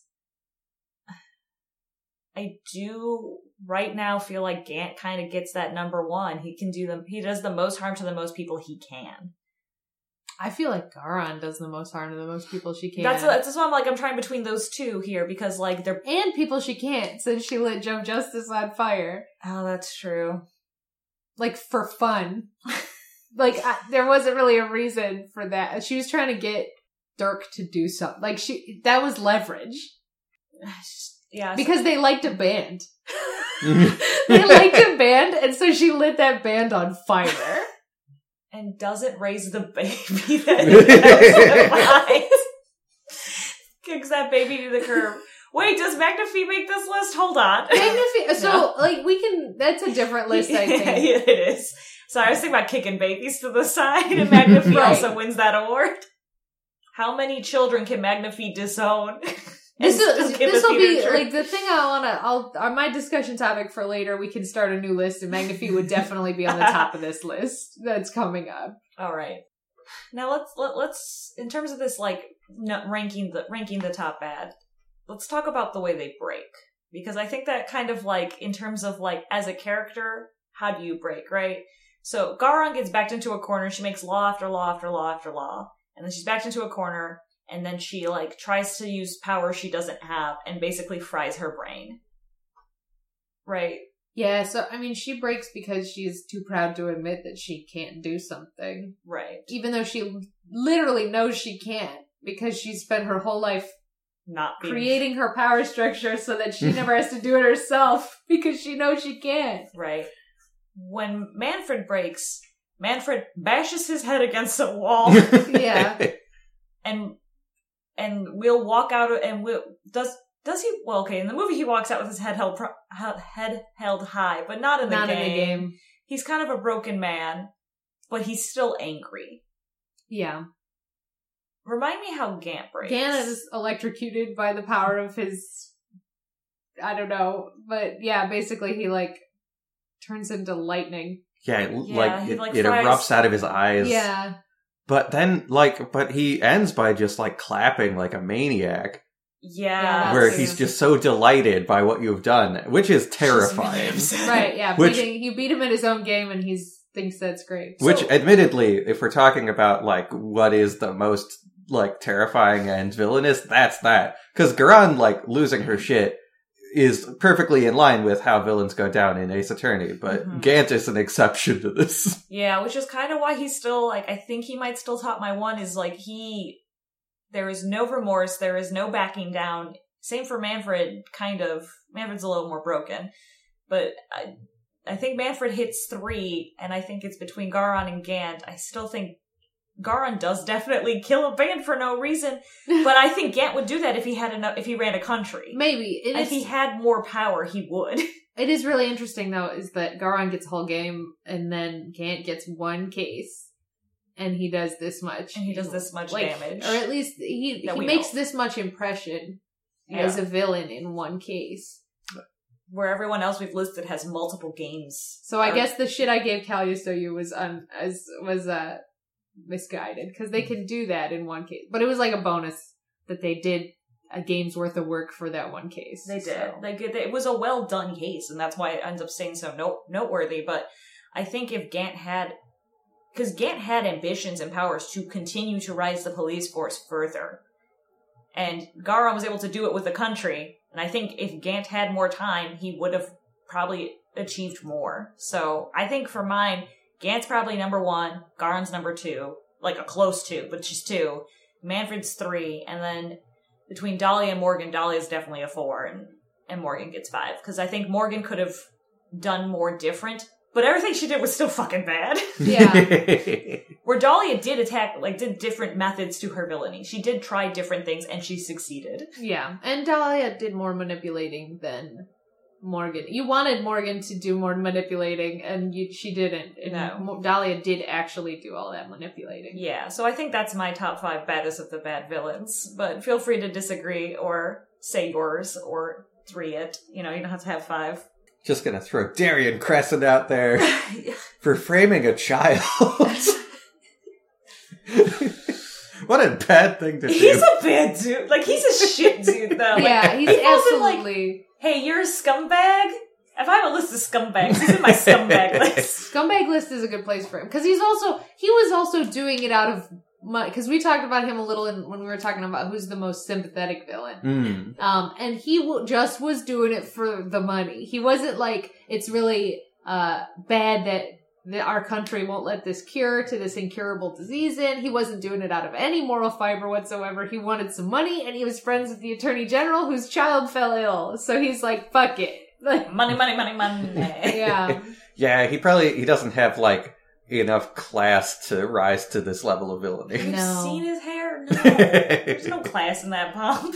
I do right now feel like Gant kind of gets that number one. He can do them, he does the most harm to the most people he can. I feel like Ga'ran does the most harm to the most people she can. That's, that's why I'm like, I'm trying between those two here because like they're, and people she can't since she lit Jove Justice on fire. oh, that's true. Like for fun. like I, there wasn't really a reason for that. She was trying to get Dhurke to do something. Like she, that was leverage Yeah. because they liked a band. they liked a band, and so she lit that band on fire. And doesn't raise the baby that behind. Kicks that baby to the curb. Wait, does Magnifi make this list? Hold on. Magnifi- so No. like we can. That's a different list, I yeah, think. it is. So I was thinking about kicking babies to the side, and Magnifi Right. also wins that award. How many children can Magnifi disown? This will this will be like the thing I want to. I'll uh, my discussion topic for later. We can start a new list, and Magnifi would definitely be on the top of this list that's coming up. All right. Now let's let, let's in terms of this like ranking the ranking the top bad. Let's talk about the way they break because I think that kind of like in terms of like as a character, how do you break, right? So Ga'ran gets backed into a corner. She makes law after law after law after law, and then she's backed into a corner, and then she like tries to use power she doesn't have, and basically fries her brain. Right. Yeah, so I mean, she breaks because she's too proud to admit that she can't do something, Right. even though she literally knows she can't because she spent her whole life Not being creating her power structure so that she never has to do it herself because she knows she can't. Right. When Manfred breaks, Manfred bashes his head against a wall Yeah. and and we'll walk out and we'll does does he well okay in the movie he walks out with his head held pro, head held high but not in the Not game. in the game. he's kind of a broken man but he's still angry Yeah. remind me how Gant breaks Ganon is electrocuted by the power of his I don't know, but yeah, basically he like turns into lightning. Yeah, Yeah, like it, like, it erupts out of his eyes. Yeah. But then, like, but he ends by just like clapping like a maniac, yeah, Yeah, where he's just so delighted by what you've done, which is terrifying. Right, yeah. Which- beating, you beat him at his own game and he's thinks that's great. Which, So- admittedly, if we're talking about like what is the most like terrifying and villainous, that's that. Because Ga'ran like losing her shit is perfectly in line with how villains go down in Ace Attorney, but Mhm. Gant is an exception to this. Yeah, which is kind of why he's still like I think he might still top my one is like he there is no remorse, there is no backing down. Same for Manfred, kind of. Manfred's a little more broken, but I I think Manfred hits three, and I think it's between Ga'ran and Gant. I still think Ga'ran does definitely kill a band for no reason, but I think Gant would do that if he had enough, if he ran a country. Maybe. It If is, he had more power, he would. it is really interesting though, is that Ga'ran gets a whole game and then Gant gets one case. And he does this much. And he does this much damage. Or at least he, he makes know. this much impression Yeah. as a villain in one case. Where everyone else we've listed has multiple games. So I guess the shit I gave Calisto Yew was um as was uh misguided because they mm. can do that in one case, but it was like a bonus that they did a game's worth of work for that one case. They did. So- Like it it was a well done case, and that's why it ends up staying so note, noteworthy. But I think if Gant had, because Gant had ambitions and powers to continue to rise the police force further, and Ga'ran was able to do it with the country. And I think if Gant had more time, he would have probably achieved more. So I think for mine, Gant's probably number one, Ga'ran's number two, like a close two, but she's two. Manfred's three, and then between Dolly and Morgan, Dolly is definitely a four, and, and Morgan gets five. Because I think Morgan could have done more different, but everything she did was still fucking bad. Yeah. Where Dahlia did attack, like, did different methods to her villainy. She did try different things, and she succeeded. Yeah, and Dahlia did more manipulating than Morgan. You wanted Morgan to do more manipulating, and you, she didn't. And No. Dahlia did actually do all that manipulating. Yeah, so I think that's my top five baddest of the bad villains. But feel free to disagree or say yours or three it. You know, you don't have to have five. Just gonna throw Daryan Crescend out there for framing a child. what a bad thing to do. he's a bad dude. Like he's a shit dude though. Like, yeah, he's he wasn't, like- absolutely hey, you're a scumbag. If I have a list of scumbags, he's in my scumbag list. scumbag list is a good place for him because he's also he was also doing it out of because we talked about him a little in, when we were talking about who's the most sympathetic villain. Mm. Um, and he w- just was doing it for the money. He wasn't like it's really uh bad that that our country won't let this cure to this incurable disease in. He wasn't doing it out of any moral fiber whatsoever. He wanted some money, and he was friends with the attorney general whose child fell ill. So he's like, "Fuck it." Like, Money, money, money, money. yeah, Yeah, he probably he doesn't have like enough class to rise to this level of villainy. Have you No. seen his hair? No. There's no class in that pump.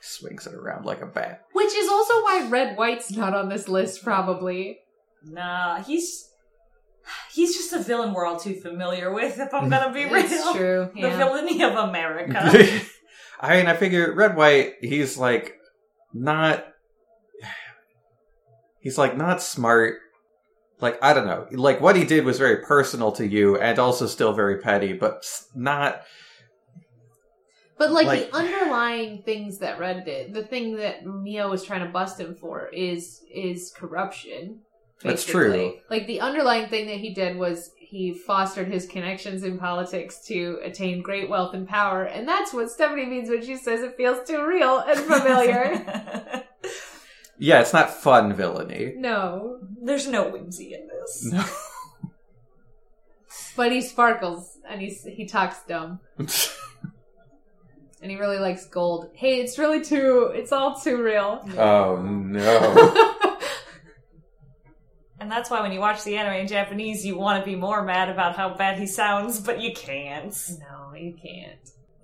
Swings it around like a bat. which is also why Redd White's not on this list. Probably. Nah, he's he's just a villain we're all too familiar with. If I'm gonna be real, It's true. the villainy of America. I mean, I figure Redd White, he's like not. He's like not smart. Like I don't know. Like what he did was very personal to you, and also still very petty, but not. But like, Like- the underlying things that Redd did, the thing that Mia was trying to bust him for is is corruption. That's true. Like the underlying thing that he did was he fostered his connections in politics to attain great wealth and power, and that's what Stephanie means when she says it feels too real and familiar. Yeah, it's not fun villainy. no, There's no whimsy in this. No. but he sparkles and he's he talks dumb. And he really likes gold. Hey, it's really too. It's all too real. oh no. And that's why when you watch the anime in Japanese, you want to be more mad about how bad he sounds, but you can't. No, you can't.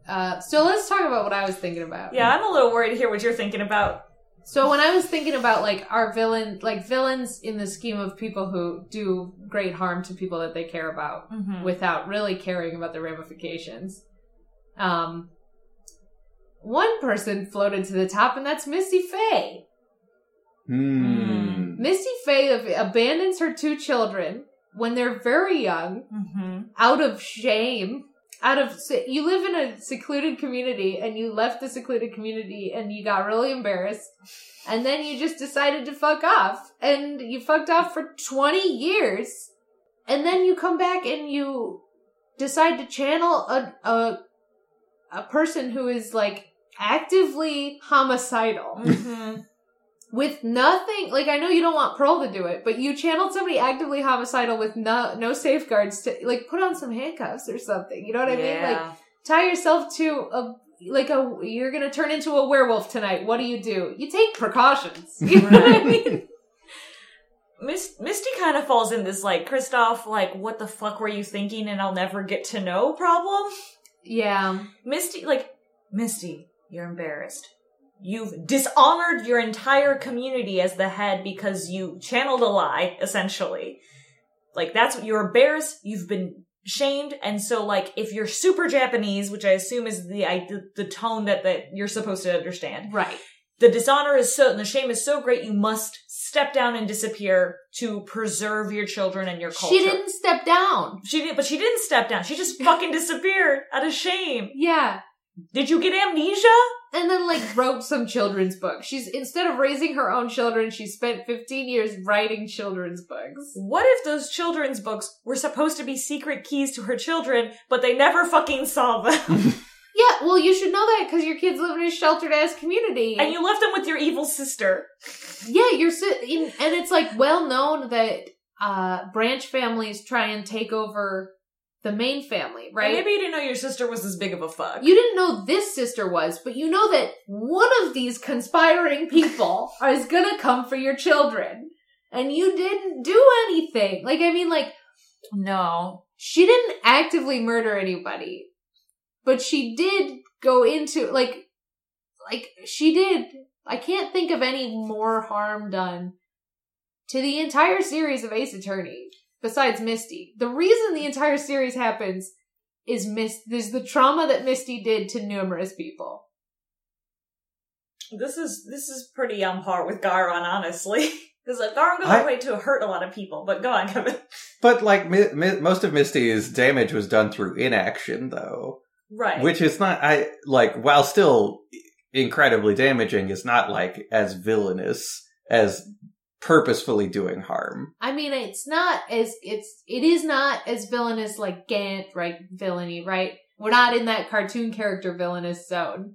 Uh, so let's talk about what I was thinking about. Yeah, I'm a little worried to hear what you're thinking about. So when I was thinking about like our villain, like villains in the scheme of people who do great harm to people that they care about Mm-hmm. without really caring about the ramifications, um, one person floated to the top, and that's Misty Fey. Hmm. Misty Fey abandons her two children when they're very young Mm-hmm. out of shame out of you live in a secluded community and you left the secluded community and you got really embarrassed and then you just decided to fuck off and you fucked off for 20 years and then you come back and you decide to channel a a a person who is like actively homicidal Mm-hmm. With nothing like I know you don't want Pearl to do it, but you channeled somebody actively homicidal with no no safeguards to like put on some handcuffs or something. You know what I mean? Like tie yourself to a like a you're gonna turn into a werewolf tonight. What do you do? You take precautions. You know what I mean? Misty kind of falls in this like Kristoph, like what the fuck were you thinking, and I'll never get to know problem. Yeah. Misty, like Misty, you're embarrassed. You've dishonored your entire community as the head because you channeled a lie, essentially. Like that's what you're embarrassed. You've been shamed, and so like if you're super Japanese, which I assume is the I, the, the tone that that you're supposed to understand, Right. the dishonor is so and the shame is so great. You must step down and disappear to preserve your children and your culture. She didn't step down. She didn't, but she didn't step down. She just fucking disappeared out of shame. Yeah. Did you get amnesia? And then like wrote some children's books. She's instead of raising her own children, she spent 15 years writing children's books. What if those children's books were supposed to be secret keys to her children, but they never fucking saw them? Yeah, well, you should know that because your kids live in a sheltered ass community. and you left them with your evil sister. yeah, you're si- in, and it's like well known that uh branch families try and take over the main family, right? And maybe you didn't know your sister was as big of a fuck. you didn't know this sister was, but you know that one of these conspiring people is gonna come for your children. And you didn't do anything. Like, I mean, like, no. she didn't actively murder anybody, but she did go into like, like she did I can't think of any more harm done to the entire series of Ace Attorney besides Misty. The reason the entire series happens is Miss is the trauma that Misty did to numerous people. This is this is pretty on par with Ga'ran, honestly. Because like, Ga'ran goes I- way to hurt a lot of people. But go on, Kevin. But like mi- mi- most of Misty's damage was done through inaction, though, Right. which is not. I like while still incredibly damaging, is not like as villainous as purposefully doing harm. I mean, it's not as it's it is not as villainous like Gant, right? Villainy, right? We're not in that cartoon character villainous zone,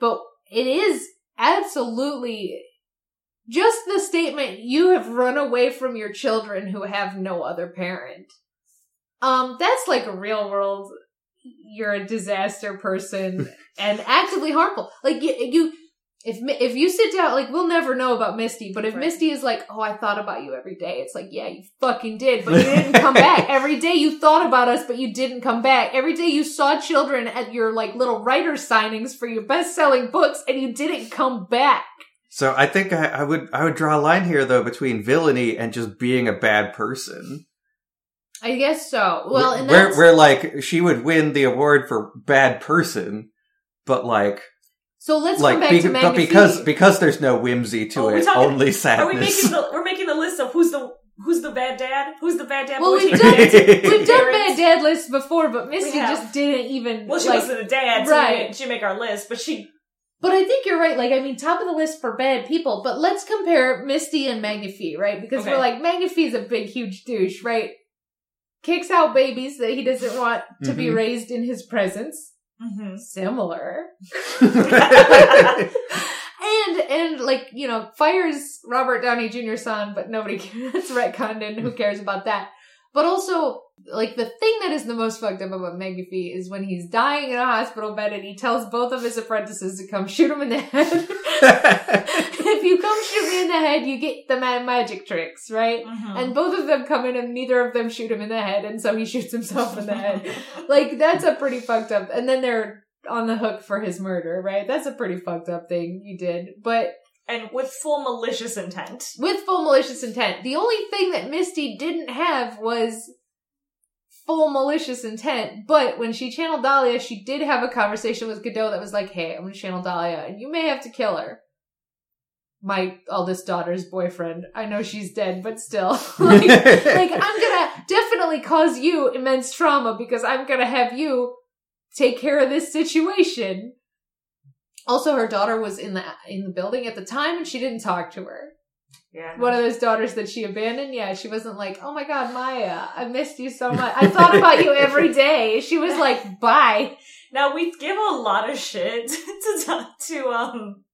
but it is absolutely just the statement you have run away from your children who have no other parent. Um, that's like a real world. You're a disaster person and actively harmful. Like you, you if if you sit down, like we'll never know about Misty, but if Right. Misty is like, "Oh, I thought about you every day," it's like, "Yeah, you fucking did, but you didn't come back every day. You thought about us, but you didn't come back every day. You saw children at your like little writer signings for your best selling books, and you didn't come back." So I think I, I would I would draw a line here though between villainy and just being a bad person. I guess so. Well, and where that's where like she would win the award for bad person, but like so. Let's like come back be- to but Magnifique. because because there's no whimsy to Oh, it, talking- only Are we sadness. making the we're making the list of who's the who's the bad dad? Who's the bad dad? Well, we've done- We've done bad dad lists before, but Misty just didn't even. Well, she like, wasn't a dad, so Right. right. she make our list, but she But I think you're right. Like, I mean, top of the list for bad people. But let's compare Misty and Magnifique, right? Because Okay. we're like, Magnifique's a big, huge douche, right? Kicks out babies that he doesn't want to be Mhm. raised in his presence. Mhm. Similar. and, and like, you know, fires Robert Downey Jr.'s son, but nobody cares. That's retconned and who cares about that? But also, like, the thing that is the most fucked up about Magnifique is when he's dying in a hospital bed and he tells both of his apprentices to come shoot him in the head. if you come shoot me in the head, you get the ma- magic tricks, right? Mhm. And both of them come in and neither of them shoot him in the head, and so he shoots himself in the head. like, that's a pretty fucked up. And then they're on the hook for his murder, right? That's a pretty fucked up thing you did. But and with full malicious intent. with full malicious intent. The only thing that Misty didn't have was full malicious intent, but when she channeled Dahlia, she did have a conversation with Godot that was like, hey, I'm gonna channel Dahlia, and you may have to kill her. My eldest daughter's boyfriend. I know she's dead, but still. like, like, I'm gonna definitely cause you immense trauma because I'm gonna have you take care of this situation. Also, her daughter was in the in the building at the time, and she didn't talk to her Yeah. one of those daughters that she abandoned. Yeah, she wasn't like, "Oh my god, Maya, I missed you so much. I thought about you every day." She was like, "Bye." Now we give a lot of shit to to um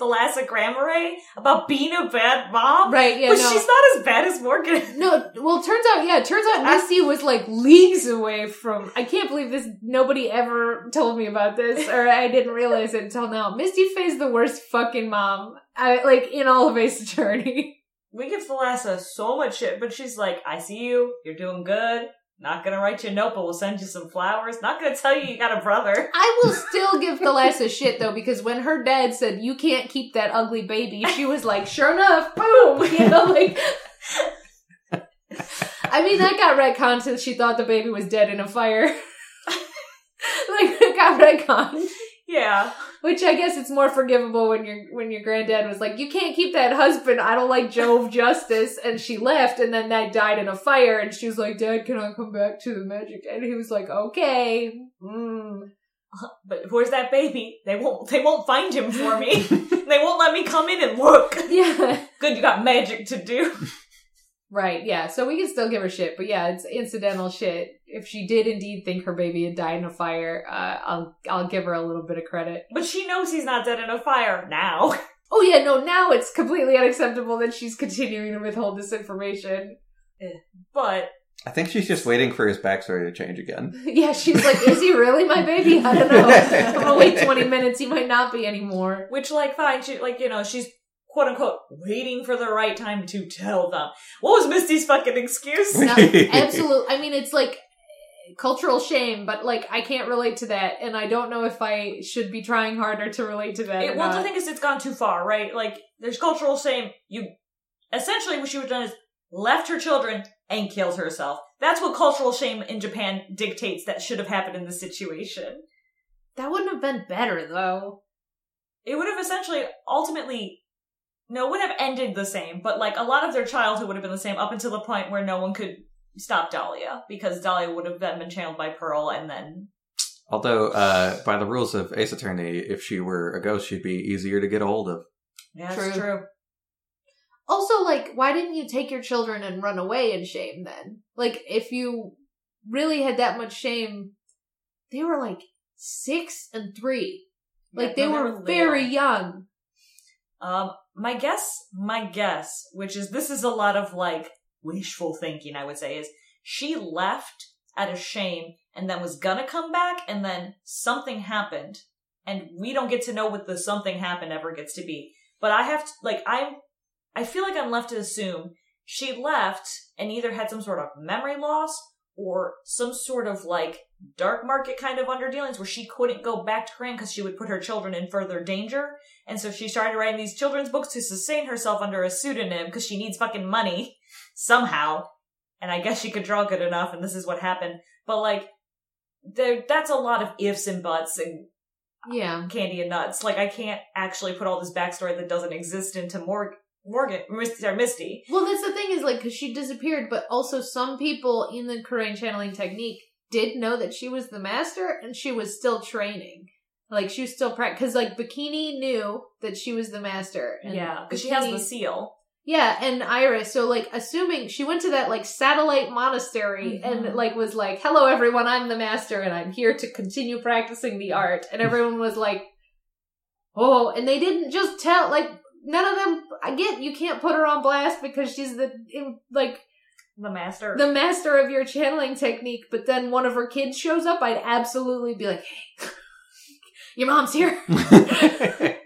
Thalassa Gramarye about being a bad mom. Right? Yeah. but no. she's not as bad as Morgan. no, well, it turns out, yeah, it turns out Misty was like leagues away from. I can't believe this. Nobody ever told me about this, or I didn't realize it until now. Misty Fey's the worst fucking mom, I, like in all of Ace Attorney. We give Thalassa so much shit, but she's like, I see you, you're doing good. Not gonna write you a note, but we'll send you some flowers. Not gonna tell you you got a brother. I will still give Thalassa shit though, because when her dad said, you can't keep that ugly baby, she was like, sure enough, boom, you know, like. I mean, that got retconned since she thought the baby was dead in a fire. like, it got retconned. Yeah. Which I guess it's more forgivable when your when your granddad was like, "You can't keep that husband. I don't like Jove Justice," and she left, and then that died in a fire, and she was like, "Dad, can I come back to the magic?" And he was like, "Okay." Mm. But where's that baby? They won't they won't find him for me. they won't let me come in and look. Yeah. Good, you got magic to do. Right, yeah. So we can still give her shit, but yeah, it's incidental shit. If she did indeed think her baby had died in a fire, uh, I'll I'll give her a little bit of credit. But she knows he's not dead in a fire now. Oh yeah, no, now it's completely unacceptable that she's continuing to withhold this information. But I think she's just waiting for his backstory to change again. Yeah, she's like, is he really my baby? I don't know. I'm gonna wait 20 minutes. He might not be anymore. which like fine, she like, you know, she's quote unquote waiting for the right time to tell them. What was Misty's fucking excuse? No, absolutely. I mean, it's like cultural shame, but like I can't relate to that, and I don't know if I should be trying harder to relate to that. It, or well, the thing is, it's gone too far, right? Like, there's cultural shame. You essentially what she would have done is left her children and killed herself. That's what cultural shame in Japan dictates that should have happened in this situation. that wouldn't have been better though. It would have essentially, ultimately, no, it would have ended the same, but like a lot of their childhood would have been the same up until the point where no one could stop Dahlia because Dahlia would have then been channeled by Pearl, and then Although, uh, by the rules of Ace Attorney, if she were a ghost, she'd be easier to get a hold of. yeah, True. that's true. Also, like, why didn't you take your children and run away in shame then? Like, if you really had that much shame, they were like six and three. Like, Yeah, they no, were very little. young. Um, my guess, my guess, which is this is a lot of like wishful thinking, I would say, is she left out of shame and then was gonna come back and then something happened and we don't get to know what the something happened ever gets to be. But I have to, like, I'm, I feel like I'm left to assume she left and either had some sort of memory loss or some sort of like dark market kind of underdealings where she couldn't go back to Kurain because she would put her children in further danger. And so she started writing these children's books to sustain herself under a pseudonym because she needs fucking money somehow. And I guess she could draw good enough, and this is what happened. But like, there, that's a lot of ifs and buts and Yeah. candy and nuts. Like, I can't actually put all this backstory that doesn't exist into Morgan, Morgan, Misty, or Misty. Well, that's the thing is, like, because she disappeared, but also some people in the Kurain channeling technique did know that she was the master and she was still training. Like, she was still practicing. Because, like, Bikini knew that she was the master. And yeah, because she has the seal. Yeah, and Iris. So, like, assuming she went to that, like, satellite monastery Mhm. and, like, was like, hello, everyone, I'm the master and I'm here to continue practicing the art. And everyone was like, oh, and they didn't just tell, like, none of them, I get you can't put her on blast because she's the, in- like, The master. the master of your channeling technique, but then one of her kids shows up, I'd absolutely be like, hey, your mom's here.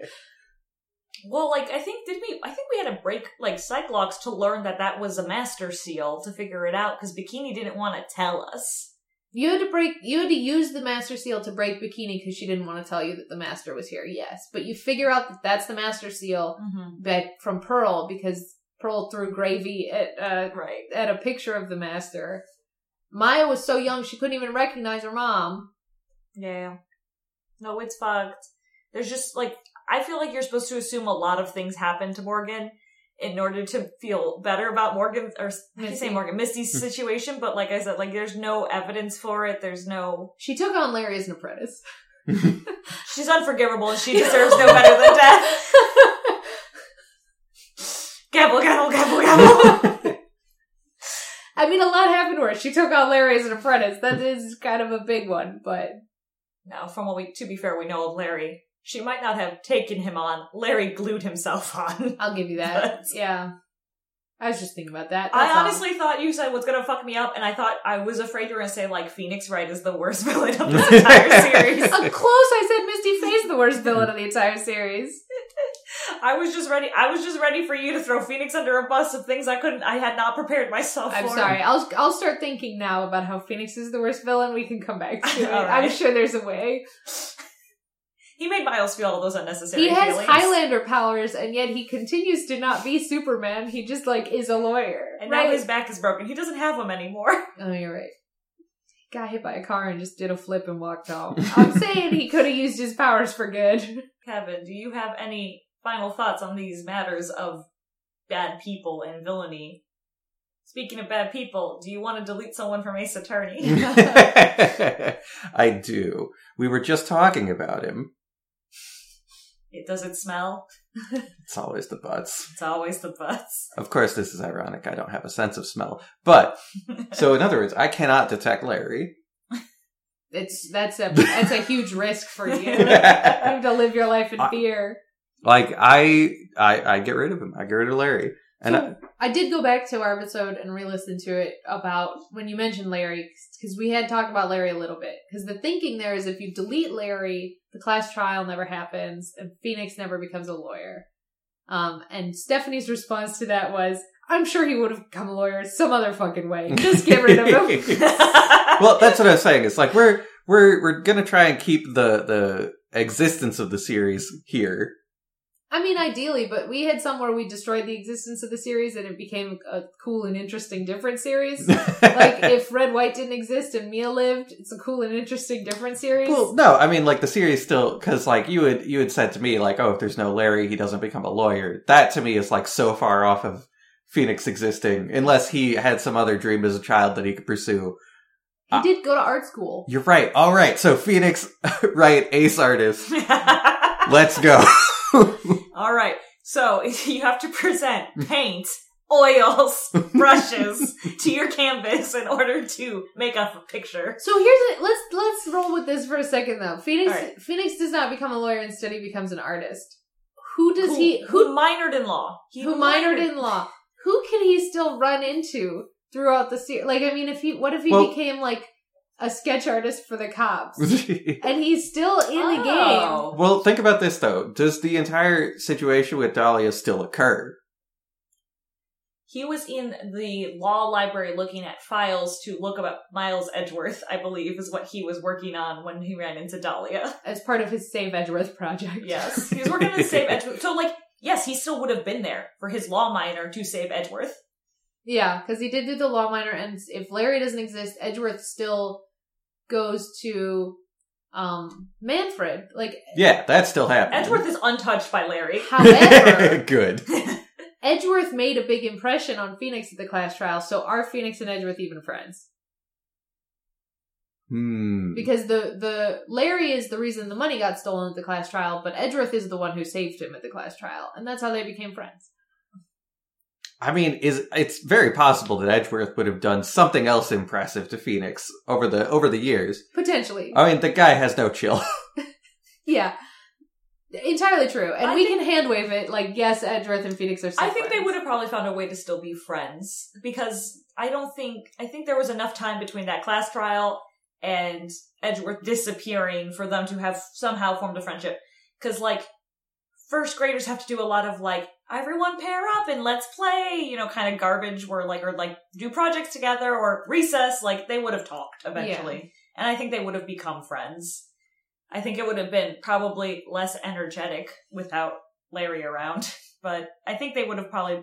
Well, like I think did we? I think we had to break like Psyche-Locks to learn that that was a master seal to figure it out because Bikini didn't want to tell us. You had to break, you had to use the master seal to break Bikini because she didn't want to tell you that the master was here, yes. But you figure out that that's the master seal Mm-hmm. back from Pearl because Pearl threw gravy at, uh, Right. at a picture of the master. Maya was so young she couldn't even recognize her mom. Yeah. No, it's fucked. There's just like I feel like you're supposed to assume a lot of things happen to Morgan in order to feel better about Morgan or I keep Misty. saying Morgan Misty's hmm. situation, but like I said, like there's no evidence for it. There's no. She took on Larry as an apprentice. She's unforgivable and she deserves no better than death. Gamble, gamble, gamble, gamble. I mean, a lot happened to her. She took on Larry as an apprentice. That is kind of a big one, but now, from what we, to be fair, we know of Larry. She might not have taken him on. Larry glued himself on. I'll give you that. But- yeah. I was just thinking about that. I That's all. honestly thought you said what's gonna fuck me up, and I thought I was afraid you were gonna say like Phoenix Wright is the worst villain of the entire series. Up close, I said Misty Fey's the worst villain of the entire series. I was just ready. I was just ready for you to throw Phoenix under a bus of things I couldn't. I had not prepared myself I'm for. sorry. I'll I'll start thinking now about how Phoenix is the worst villain. We can come back to it. All right. I'm sure there's a way. He made Miles feel all those unnecessary. He has feelings. Highlander powers, and yet he continues to not be Superman. He just like is a lawyer. and right? now his back is broken. He doesn't have them anymore. Oh, you're right. Got hit by a car and just did a flip and walked off. I'm saying he could have used his powers for good. Kevin, do you have any final thoughts on these matters of bad people and villainy? Speaking of bad people, do you want to delete someone from Ace Attorney? I do. We were just talking about him. It doesn't smell? It's always the butts. It's always the butts. Of course, this is ironic. I don't have a sense of smell. But, so in other words, I cannot detect Larry. It's that's a that's a huge risk for you. you have to live your life in I- fear. Like, I, I, I get rid of him. I get rid of Larry. And I, I did go back to our episode and re-listen to it about when you mentioned Larry because we had talked about Larry a little bit. Because the thinking there is if you delete Larry, the class trial never happens and Phoenix never becomes a lawyer. Um, and Stephanie's response to that was, I'm sure he would have become a lawyer some other fucking way. Just get rid of him. well, that's what I was saying. It's like we're we're we're gonna try and keep the the existence of the series here. I mean, ideally, but we had somewhere we destroyed the existence of the series and it became a cool and interesting different series. like if Redd White didn't exist and Mia lived, it's a cool and interesting different series. Well, no, I mean like the series still because like you had you had said to me like oh if there's no Larry he doesn't become a lawyer. That to me is like so far off of Phoenix existing unless he had some other dream as a child that he could pursue. he uh, did go to art school. You're right. All right. So Phoenix, right? Ace artist. Let's go. All right. So you have to present paint, oils, brushes to your canvas in order to make up a picture. So here's it. Let's let's roll with this for a second though. Phoenix All right. Phoenix does not become a lawyer. Instead, he becomes an artist. Who does who, he? who Who minored in law? He who minored in law? Who can he still run into throughout the series? Like, I mean, if he, what if he Well- became like a sketch artist for the cops, and he's still in the oh. game? Well, think about this though. Does the entire situation with Dahlia still occur? He was in the law library looking at files to look about Miles Edgeworth, I believe, is what he was working on when he ran into Dahlia. As part of his Save Edgeworth project. Yes. He was working on the save Edgeworth. So, like, yes, he still would have been there for his law minor to save Edgeworth. Yeah, because he did do the law minor, and if Larry doesn't exist, Edgeworth still goes to um Manfred. Like, Yeah, that's still happening. Edgeworth is untouched by Larry. however, Good. Edgeworth made a big impression on Phoenix at the class trial, so are Phoenix and Edgeworth even friends? Hmm. Because the the Larry is the reason the money got stolen at the class trial, but Edgeworth is the one who saved him at the class trial, and that's how they became friends. I mean, is it's very possible that Edgeworth would have done something else impressive to Phoenix over the over the years. Potentially, I mean, the guy has no chill. yeah, entirely true. And I we think- can hand wave it like yes, Edgeworth and Phoenix are. Still I think they would have probably found a way to still be friends because I don't think I think there was enough time between that class trial and Edgeworth disappearing for them to have somehow formed a friendship. Because like first graders have to do a lot of like everyone pair up and let's play, you know, kind of garbage where like or like do projects together or recess. Like they would have talked eventually, and I think they would have become friends. I think it would have been probably less energetic without Larry around, but I think they would have probably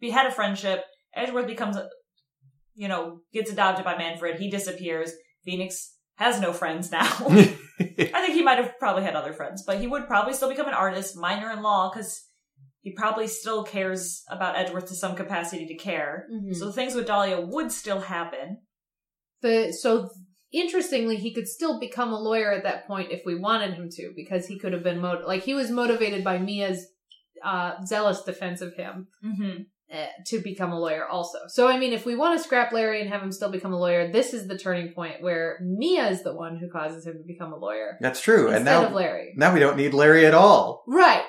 be had a friendship. Edgeworth becomes, a, you know, gets adopted by Manfred. He disappears. Phoenix has no friends now. I think he might have probably had other friends, but he would probably still become an artist, minor in law, because he probably still cares about Edgeworth to some capacity to care. Mhm. So things with Dahlia would still happen. the so interestingly he could still become a lawyer at that point if we wanted him to because he could have been mot- like he was motivated by mia's uh zealous defense of him Mm-hmm. uh, to become a lawyer also so i mean if we want to scrap larry and have him still become a lawyer this is the turning point where mia is the one who causes him to become a lawyer That's true. instead And now, of larry now we don't need Larry at all. right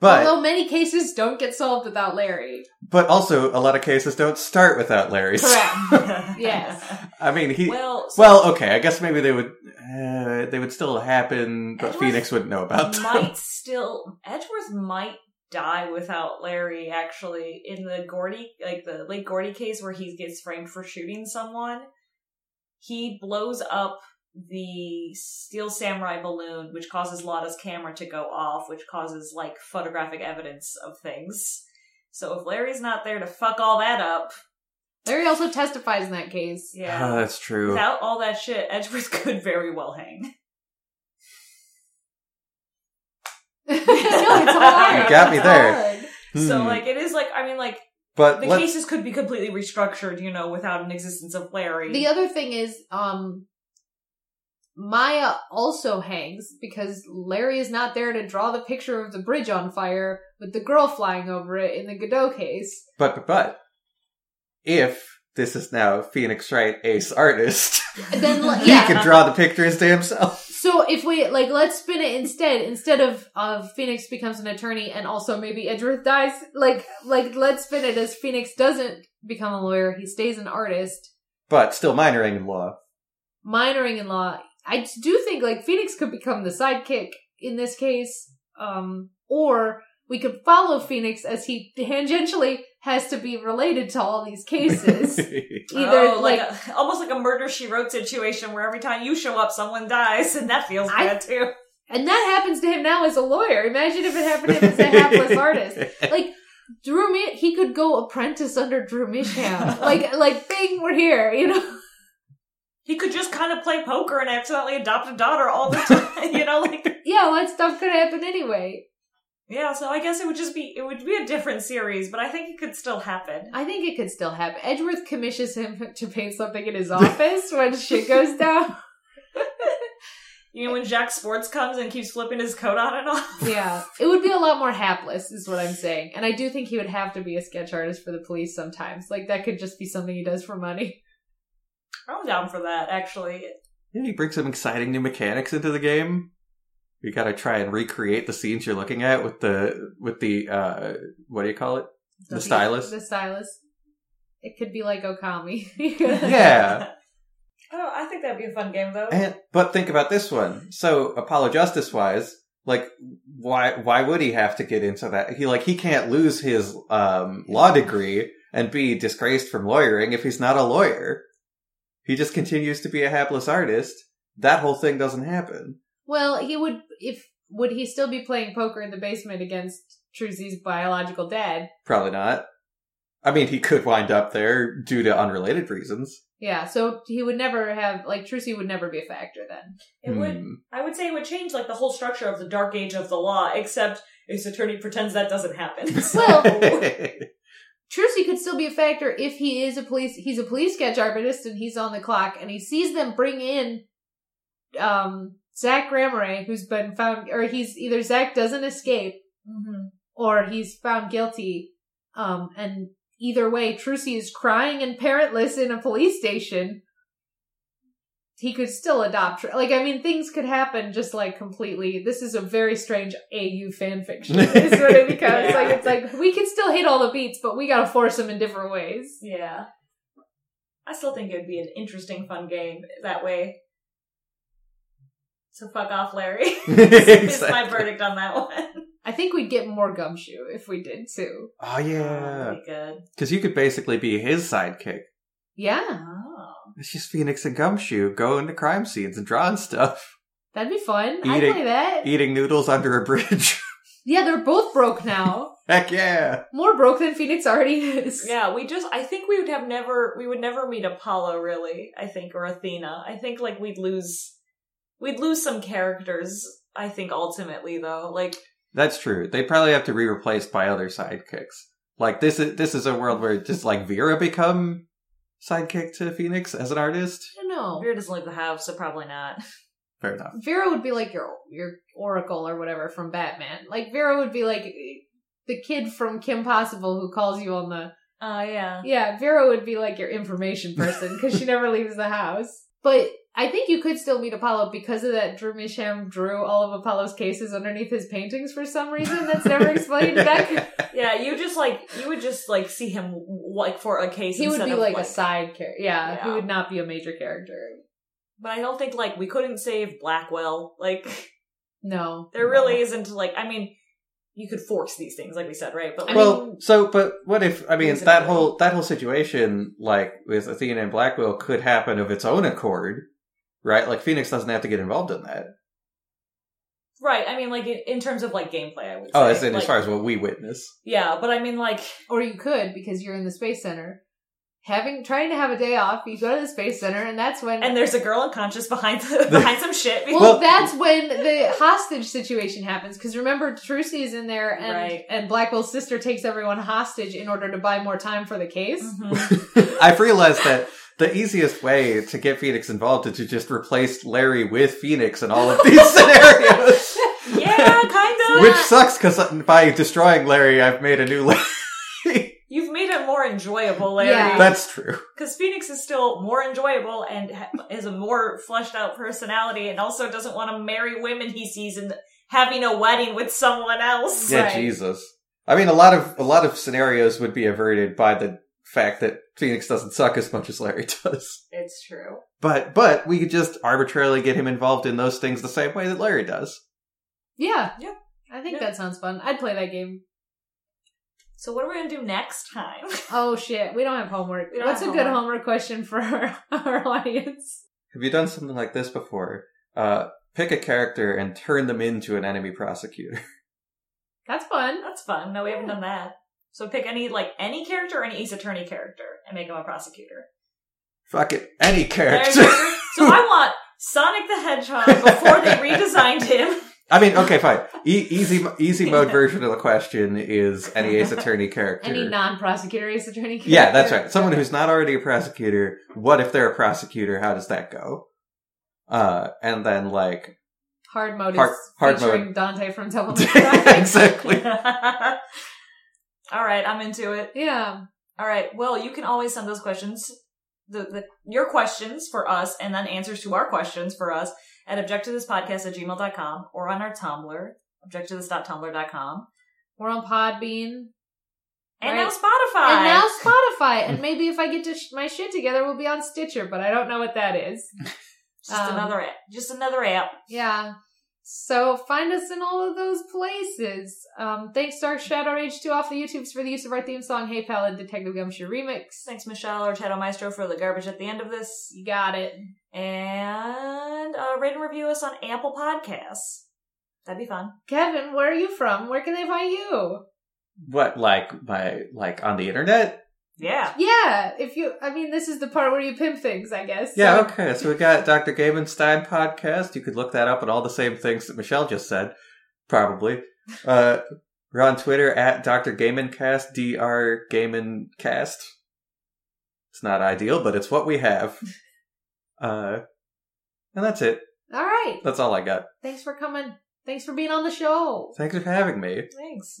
But although many cases don't get solved without larry but also a lot of cases don't start without Larry. Correct. Yes. I mean, he. Well, so Well, okay. I guess maybe they would. Uh, they would still happen, but Edgeworth Phoenix wouldn't know about them. might still Edgeworth might die without Larry actually in the Gordy like the Lake Gordy case where he gets framed for shooting someone. He blows up the steel samurai balloon, which causes Lotta's camera to go off, which causes like photographic evidence of things. So if Larry's not there to fuck all that up, larry also testifies in that case Oh, yeah. that's true. Without all that shit, Edgeworth could very well hang. no it's hard You got me It's there. hard. So Hmm. like it is like I mean like but the let's, cases could be completely restructured, you know, without an existence of Larry. The other thing is, um, Maya also hangs because Larry is not there to draw the picture of the bridge on fire with the girl flying over it in the Godot case. but but but if this is now Phoenix Wright Ace artist, then, like, he yeah. can draw the pictures to himself. So if we like, let's spin it instead. Instead of of Phoenix becomes an attorney, and also maybe Edgeworth dies. Like like let's spin it as Phoenix doesn't become a lawyer; he stays an artist, But still minoring in law. minoring in law. I do think like Phoenix could become the sidekick in this case, um, or we could follow Phoenix as he tangentially has to be related to all these cases. Either oh, like, like, a, almost like a murder she wrote situation where every time you show up, someone dies, and that feels I- bad too. and that happens to him now as a lawyer. Imagine if it happened to him as a hapless artist. Like Drew, Mi- he could go apprentice under Drew Misham. like, like, bing, we're here. You know. He could just kind of play poker and accidentally adopt a daughter all the time. you know, like Yeah, all that stuff could happen anyway. yeah. So I guess it would just be it would be a different series, but I think it could still happen. I think it could still happen. Edgeworth commissions him to paint something in his office when shit goes down. You know, when Jack Sports comes and keeps flipping his coat on and off. Yeah, it would be a lot more hapless, is what I'm saying. And I do think he would have to be a sketch artist for the police sometimes. Like that could just be something he does for money. I'm down for that, actually. Yeah, he brings some exciting new mechanics into the game. We gotta try and recreate the scenes you're looking at with the with the uh what do you call it? The stylus? The stylus. It could be like Okami. Yeah. Oh, I think that'd be a fun game though. And but think about this one. So Apollo Justice wise, like why why would he have to get into that? He like he can't lose his um law degree and be disgraced from lawyering if he's not a lawyer. He just continues to be a hapless artist. That whole thing doesn't happen. Well, he would if would he still be playing poker in the basement against Trucy's biological dad? Probably not. I mean, he could wind up there due to unrelated reasons. Yeah, so he would never have like Trucy would never be a factor then. It would. Hmm. I would say it would change like the whole structure of the dark age of the law, except his attorney pretends that doesn't happen. So- Well- Trucy could still be a factor if he is a police he's a police sketch artist and he's on the clock and he sees them bring in um Zak Gramarye, who's been found or he's either Zach doesn't escape Mhm. or he's found guilty. Um and either way, Trucy is crying and parentless in a police station. He could still adopt like I mean things could happen just like completely this is a very strange AU fan fiction. is what it becomes. Yeah. Like it's like we can still hit all the beats, but we gotta force them in different ways. Yeah. I still think it would be an interesting, fun game that way. So fuck off, Larry. is my verdict on that one. I think we'd get more gumshoe if we did too. Oh yeah, That'd be good. because you could basically be his sidekick. Yeah, Oh. It's just Phoenix and Gumshoe going to crime scenes and drawing stuff, that'd be fun. I'd Eating- play that. eating noodles under a bridge. Yeah, they're both broke now. Heck yeah! More broke than Phoenix already is. Yeah, we just I think we would have never we would never meet Apollo really, I think, or Athena. I think like we'd lose we'd lose some characters, I think ultimately though. Like That's true. They'd probably have to be replaced by other sidekicks. Like this is this is a world where just like Vera become sidekick to Phoenix as an artist. I don't know. Vera doesn't leave the house, so probably not. Fair enough. Vera would be like your your Oracle or whatever from Batman. Like Vera would be like the kid from Kim Possible who calls you on the Oh yeah. Yeah, Vera would be like your information person because she never leaves the house. But I think you could still meet Apollo because of that Drew Misham drew all of Apollo's cases underneath his paintings for some reason that's never explained. That Yeah, you just like you would just like see him like for a case. he would be of, like, a side character. Yeah, he would not be a major character. But I don't think like we couldn't save Blackquill. Like No, there really isn't like I mean, you could force these things, like we said, right? But like, well, so but what if I mean that whole that whole situation like with Athena and Blackquill could happen of its own accord, right? Like Phoenix doesn't have to get involved in that. right? I mean, like in, in terms of like gameplay, I would. Oh, say. as in like, as far as what we witness. yeah, but I mean, like Or you could because you're in the space center, having trying to have a day off. You go to the space center, and that's when and there's a girl unconscious behind the, behind some shit. Well, Well- that's when the hostage situation happens. Because remember, Trucy is in there, and Right. and Blackquill's sister takes everyone hostage in order to buy more time for the case. Mhm. I've realized that the easiest way to get Phoenix involved is to just replace Larry with Phoenix in all of these scenarios. yeah, kind of. Which sucks because by destroying Larry, I've made a new Larry. You've made it more enjoyable, Larry. Yeah. That's true. Because Phoenix is still more enjoyable and has a more fleshed out personality, and also doesn't want to marry women he sees and having a wedding with someone else. Yeah, Right. Jesus. I mean, a lot of a lot of scenarios would be averted by the fact that Phoenix doesn't suck as much as Larry does. It's true. But but we could just arbitrarily get him involved in those things the same way that Larry does. Yeah, Yeah. I think Yeah. that sounds fun. I'd play that game. So what are we gonna do next time? Oh shit, we don't have homework. We don't What's a have good homework. homework question for our, our audience? Have you done something like this before? Uh, pick a character and turn them into an enemy prosecutor. That's fun. That's fun. No, we haven't done that. So pick any like any character or any Ace Attorney character and make him a prosecutor. Fuck it, any character. so I want Sonic the Hedgehog before they redesigned him. I mean, okay, fine. E- easy, easy mode version of the question is any Ace Attorney character. Any non-prosecutor ace attorney character? yeah, that's right. Someone who's not already a prosecutor. What if they're a prosecutor? How does that go? Uh, and then like, hard mode Hard- is hard featuring Dante from Devil May Cry. exactly. All right, I'm into it. yeah. All right. Well, you can always send those questions, the, the your questions for us, and then answers to our questions for us at objecttothispodcast at gmail.com or on our Tumblr, objecttothis.tumblr.com. We're on Podbean. And Right. now Spotify. And now Spotify. and maybe if I get to sh- my shit together, we'll be on Stitcher, but I don't know what that is. just um, another app. Just another app. Yeah. So find us in all of those places. Um, thanks Dark Shadow Rage 2 off the YouTubes for the use of our theme song, Hey Pal and Detective Gumshoe Remix. Thanks, Michelle or Shadow Maestro, for the garbage at the end of this. You got it. And uh, rate and review us on Apple Podcasts. That'd be fun. Kevin, where are you from? Where can they find you? what, like by like on the internet? Yeah. Yeah, if you, I mean, this is the part where you pimp things, I guess. Yeah, So- okay. So we got Dr. Gaimanstein podcast. You could look that up and all the same things that Michelle just said, probably. Uh, we're on Twitter at Dr. Gaimancast, Dr. Gaimancast. It's not ideal, but it's what we have. Uh, and that's it. All right. That's all I got. Thanks for coming. Thanks for being on the show. Thanks for having me. Thanks.